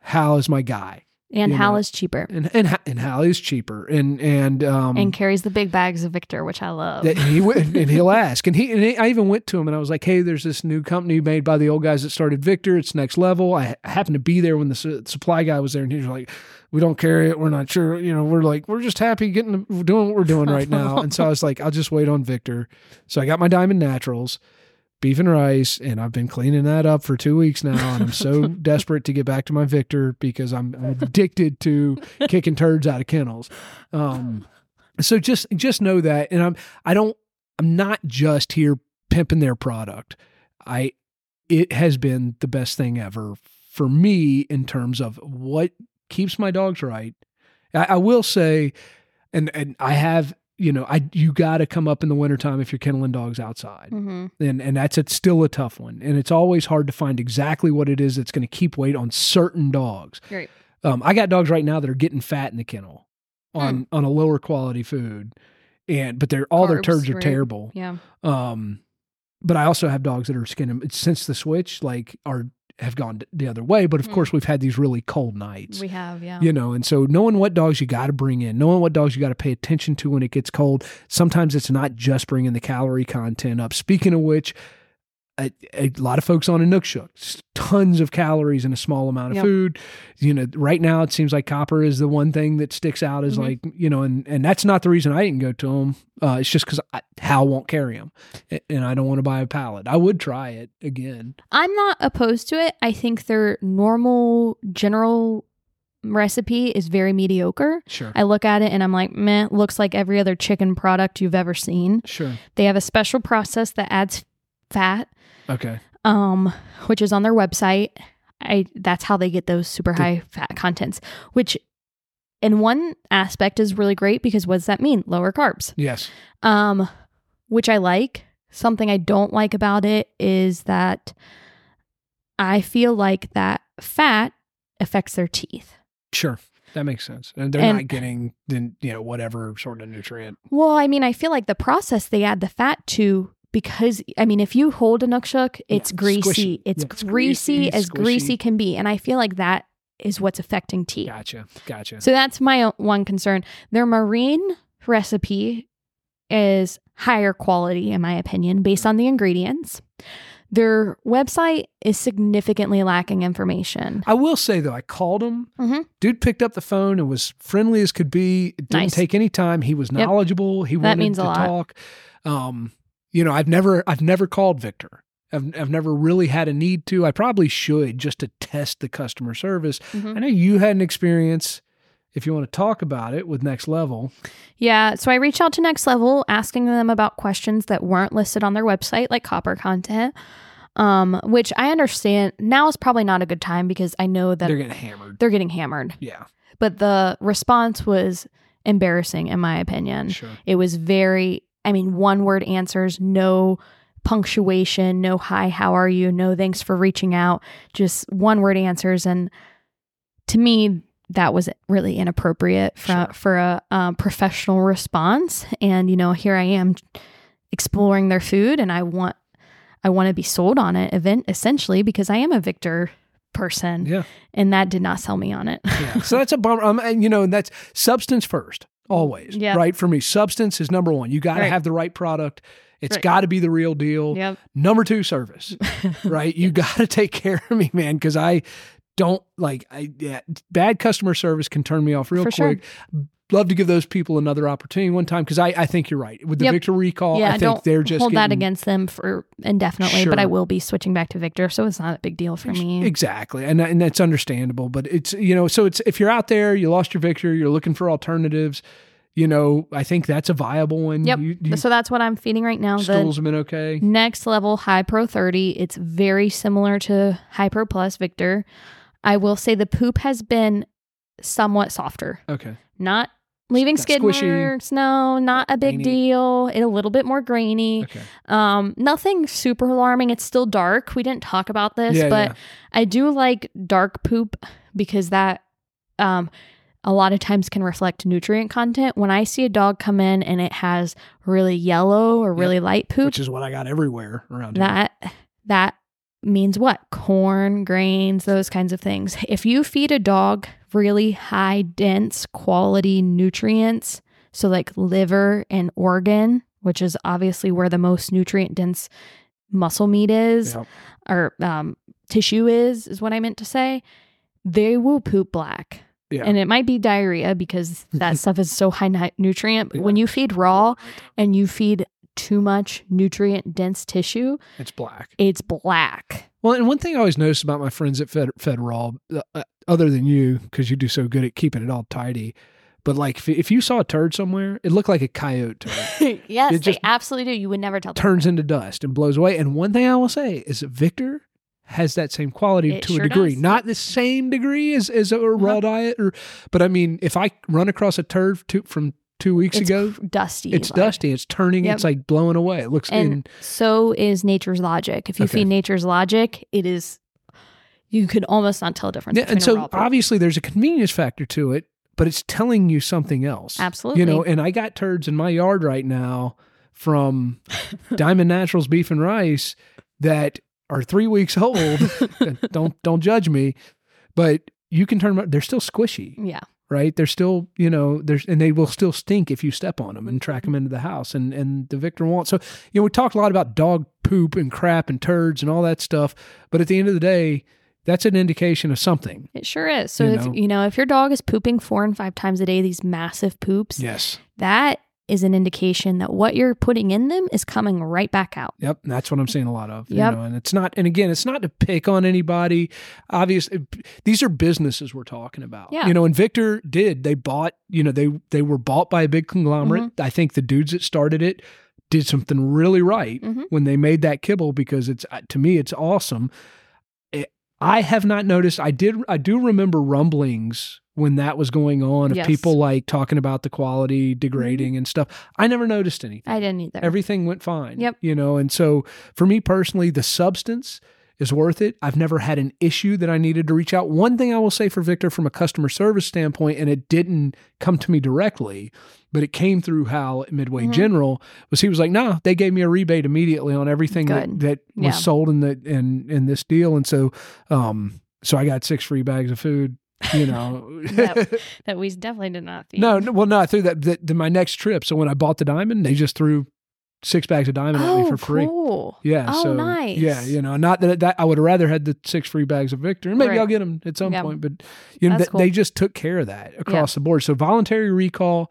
Hal is my guy, and Hal know, is cheaper and and and Hal is cheaper, and and um and carries the big bags of Victor, which I love. that he and he'll ask, and he and he- I even went to him and I was like, "Hey, there's this new company made by the old guys that started Victor. It's next level. I, happened to be there when the su- supply guy was there, and he's like, "We don't carry it. We're not sure. You know, we're like, we're just happy getting doing what we're doing right now." and so I was like, "I'll just wait on Victor." So I got my Diamond Naturals, beef and rice, and I've been cleaning that up for two weeks now, and I'm so desperate to get back to my Victor because I'm addicted to kicking turds out of kennels. Um, so just just know that, and I'm I don't I'm not just here pimping their product. I it has been the best thing ever for me in terms of what keeps my dogs right. I, I will say, and and I have you know I you got to come up in the wintertime if you're kenneling dogs outside, hmm and and that's it's still a tough one, and it's always hard to find exactly what it is that's going to keep weight on certain dogs. Right. Um, I got dogs right now that are getting fat in the kennel on on a lower quality food, and but they're all their Hmm. Turds are right. terrible. Yeah. Um, but I also have dogs that are skinning since the switch, like are have gone the other way. But of Hmm. course, we've had these really cold nights, We have, yeah. you know, and so knowing what dogs you got to bring in, knowing what dogs you got to pay attention to when it gets cold. Sometimes it's not just bringing the calorie content up. Speaking of which. A, a lot of folks on Inukshuk, tons of calories in a small amount of Yep. food. You know, right now it seems like copper is the one thing that sticks out as Mhm. like, you know, and, and that's not the reason I didn't go to them. Uh, it's just because Hal won't carry them and I don't want to buy a pallet. I would try it again. I'm not opposed to it. I think their normal general recipe is very mediocre. Sure. I look at it and I'm like, meh, looks like every other chicken product you've ever seen. Sure. They have a special process that adds fat, Okay. um, which is on their website. I that's how they get those super high fat contents, which in one aspect is really great because what does that mean? Lower carbs. Yes. um, which I like. Something I don't like about it is that I feel like that fat affects their teeth. Sure. That makes sense. And they're And- not getting then you know whatever sort of nutrient. Well, I mean, I feel like the process they add the fat to because I mean, if you hold Inukshuk, it's Yeah, greasy. squishy. It's Yeah, it's greasy greasy, as squishy. greasy can be, and I feel like that is what's affecting tea. Gotcha. Gotcha. So that's my one concern. Their marine recipe is higher quality, in my opinion, based on the ingredients. Their website is significantly lacking information. I will say though, I called him. Mhm. Dude picked up the phone and was friendly as could be. It didn't Nice. take any time. He was Yep. knowledgeable. He That wanted means a to lot. talk. Um, you know, I've never I've never called Victor. I've, I've never really had a need to. I probably should just to test the customer service. Mhm. I know you had an experience. If you want to talk about it with Next Level, Yeah, so I reached out to Next Level asking them about questions that weren't listed on their website, like copper content. Um, which I understand now is probably not a good time because I know that they're getting hammered. they're, getting hammered. getting hammered. Yeah, But the response was embarrassing, in my opinion. sure. It was very, I mean, one word answers, no punctuation, no hi, how are you, no thanks for reaching out, just one word answers. And to me, that was really inappropriate for, Sure. for a um, professional response. And, you know, here I am exploring their food and I want, I want to be sold on it event essentially because I am a Victor person Yeah, and that did not sell me on it. yeah. so that's a bummer. Um, and you know, that's substance first, always. Yeah. Right. For me, substance is number one. You got to Right. have the right product. It's Right. got to be the real deal. yep. Number two, service. right. You got to take care of me, man, because I don't like. I yeah, bad customer service can turn me off real For sure. Love to give those people another opportunity one time because I, I think you're right with the Yep. Victor recall. yeah, I think don't they're just hold that against them for indefinitely. But I will be switching back to Victor, so it's not a big deal for me. Exactly, and and that's understandable. But it's you know, so it's if you're out there, you lost your Victor, you're looking for alternatives. You know, I think that's a viable one. Yep. You, you, so that's what I'm feeding right now. stools been okay. next level High Pro 30. It's very similar to High Pro Plus Victor. I will say the poop has been somewhat softer. Okay. Not leaving skid squishy. marks. No, not a big Grainy. deal. It a little bit more grainy. Okay. Um, nothing super alarming. It's still dark. We didn't talk about this, Yeah, but yeah. I do like dark poop because that um a lot of times can reflect nutrient content. When I see a dog come in and it has really yellow or Yep. really light poop, Which is what I got everywhere around here. that that means what? Corn, grains, those kinds of things. If you feed a dog really high dense quality nutrients, so like liver and organ, which is obviously where the most nutrient dense muscle meat is Yep. or um, tissue is, is what I meant to say. They will poop black. Yeah. And it might be diarrhea because that stuff is so high ni- nutrient. But when you feed raw and you feed too much nutrient dense tissue, It's black. it's black. Well, and one thing I always noticed about my friends at Fed, Fed Raw, uh, uh, other than you, because you do so good at keeping it all tidy, but like if, if you saw a turd somewhere, it looked like a coyote turd. yes, It just- they absolutely do. You would never tell turns into dust and blows away. And one thing I will say is that Victor has that same quality It to sure a degree. does. Not the same degree as, as a raw Uh-huh. diet, or but I mean, if I run across a turd two, from two weeks It's ago, dusty. it's like- dusty. It's turning. Yep. It's like blowing away. It looks And in, so is nature's logic. If you Okay. feed nature's logic, it is you could almost not tell a difference. yeah, and so obviously there's a convenience factor to it, but it's telling you something else. Absolutely. You know, and I got turds in my yard right now from Diamond Naturals beef and rice that are three weeks old. don't don't judge me, but you can turn them. They're still squishy, yeah. right? They're still you know there's and they will still stink if you step on them and track them into the house. And and the Victor won't. So you know we talked a lot about dog poop and crap and turds and all that stuff, but at the end of the day. That's an indication of something. It sure is. So You if know? you know if your dog is pooping four and five times a day, these massive poops, Yes. that is an indication that what you're putting in them is coming right back out. Yep, that's what I'm seeing a lot of. Yep. You know, and it's not, and again, it's not to pick on anybody. Obviously, these are businesses we're talking about. Yeah. You know, and Victor did. They bought. You know, they they were bought by a big conglomerate. Mm-hmm. I think the dudes that started it did something really right Mhm. when they made that kibble because it's uh, to me it's awesome. I have not noticed. I did. I do remember rumblings when that was going on of Yes. people like talking about the quality mm-hmm. degrading and stuff. I never noticed anything I didn't either. everything went fine. Yep. You know, and so for me personally, the substance is worth it. I've never had an issue that I needed to reach out. One thing I will say for Victor from a customer service standpoint, and it didn't come to me directly, but it came through Hal at Midway Mhm. General, was he was like, no, they gave me a rebate immediately on everything that, Good. that was Yeah. sold in the in in this deal. And so um so I got six free bags of food, you know. That- that we definitely did not feed. No, no, well, no, I threw that, that to my next trip. So when I bought the diamond, they just threw six bags of diamond at me Oh, for free. cool. Yeah. Oh, so, nice. Yeah, you know, not that that I would have rather had the six free bags of Victor, and maybe Right. I'll get them at some Yeah. point. But you know, th- cool. they just took care of that across the board. So voluntary recall,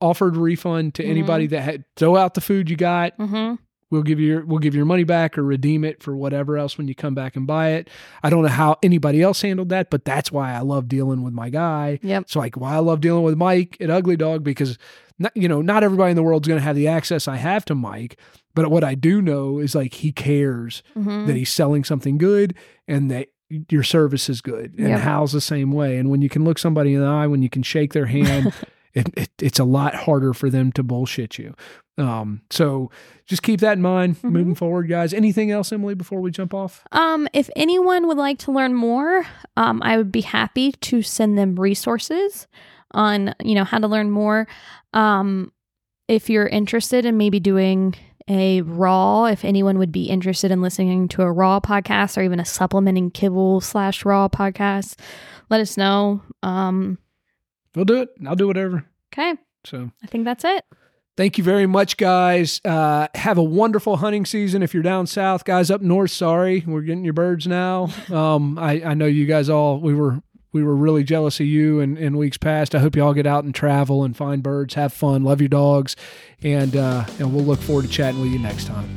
offered refund to Mm-hmm. anybody that had throw out the food you got. Mm-hmm. We'll give you your we'll give your money back or redeem it for whatever else when you come back and buy it. I don't know how anybody else handled that, but that's why I love dealing with my guy. Yep. So like why I love dealing with Mike at Ugly Dog because not, you know not everybody in the world's going to have the access I have to Mike, but what I do know is like he cares Mm-hmm. that he's selling something good and that your service is good. And Yep. Hal's the same way. And when you can look somebody in the eye, when you can shake their hand, it, it, it's a lot harder for them to bullshit you. Um, so just keep that in mind Mhm. moving forward, guys. Anything else, Emily, before we jump off? Um, if anyone would like to learn more, um, I would be happy to send them resources on, you know, how to learn more. Um, if you're interested in maybe doing a raw, if anyone would be interested in listening to a raw podcast or even a supplementing kibble slash raw podcast, let us know. Um, We'll do it. I'll do whatever. okay, So I think that's it. Thank you very much, guys. Uh, have a wonderful hunting season. If you're down south, guys up north, sorry, we're getting your birds now. Um, I, I know you guys all, we were, we were really jealous of you in, in weeks past. I hope you all get out and travel and find birds, have fun, love your dogs, and uh, and we'll look forward to chatting with you next time.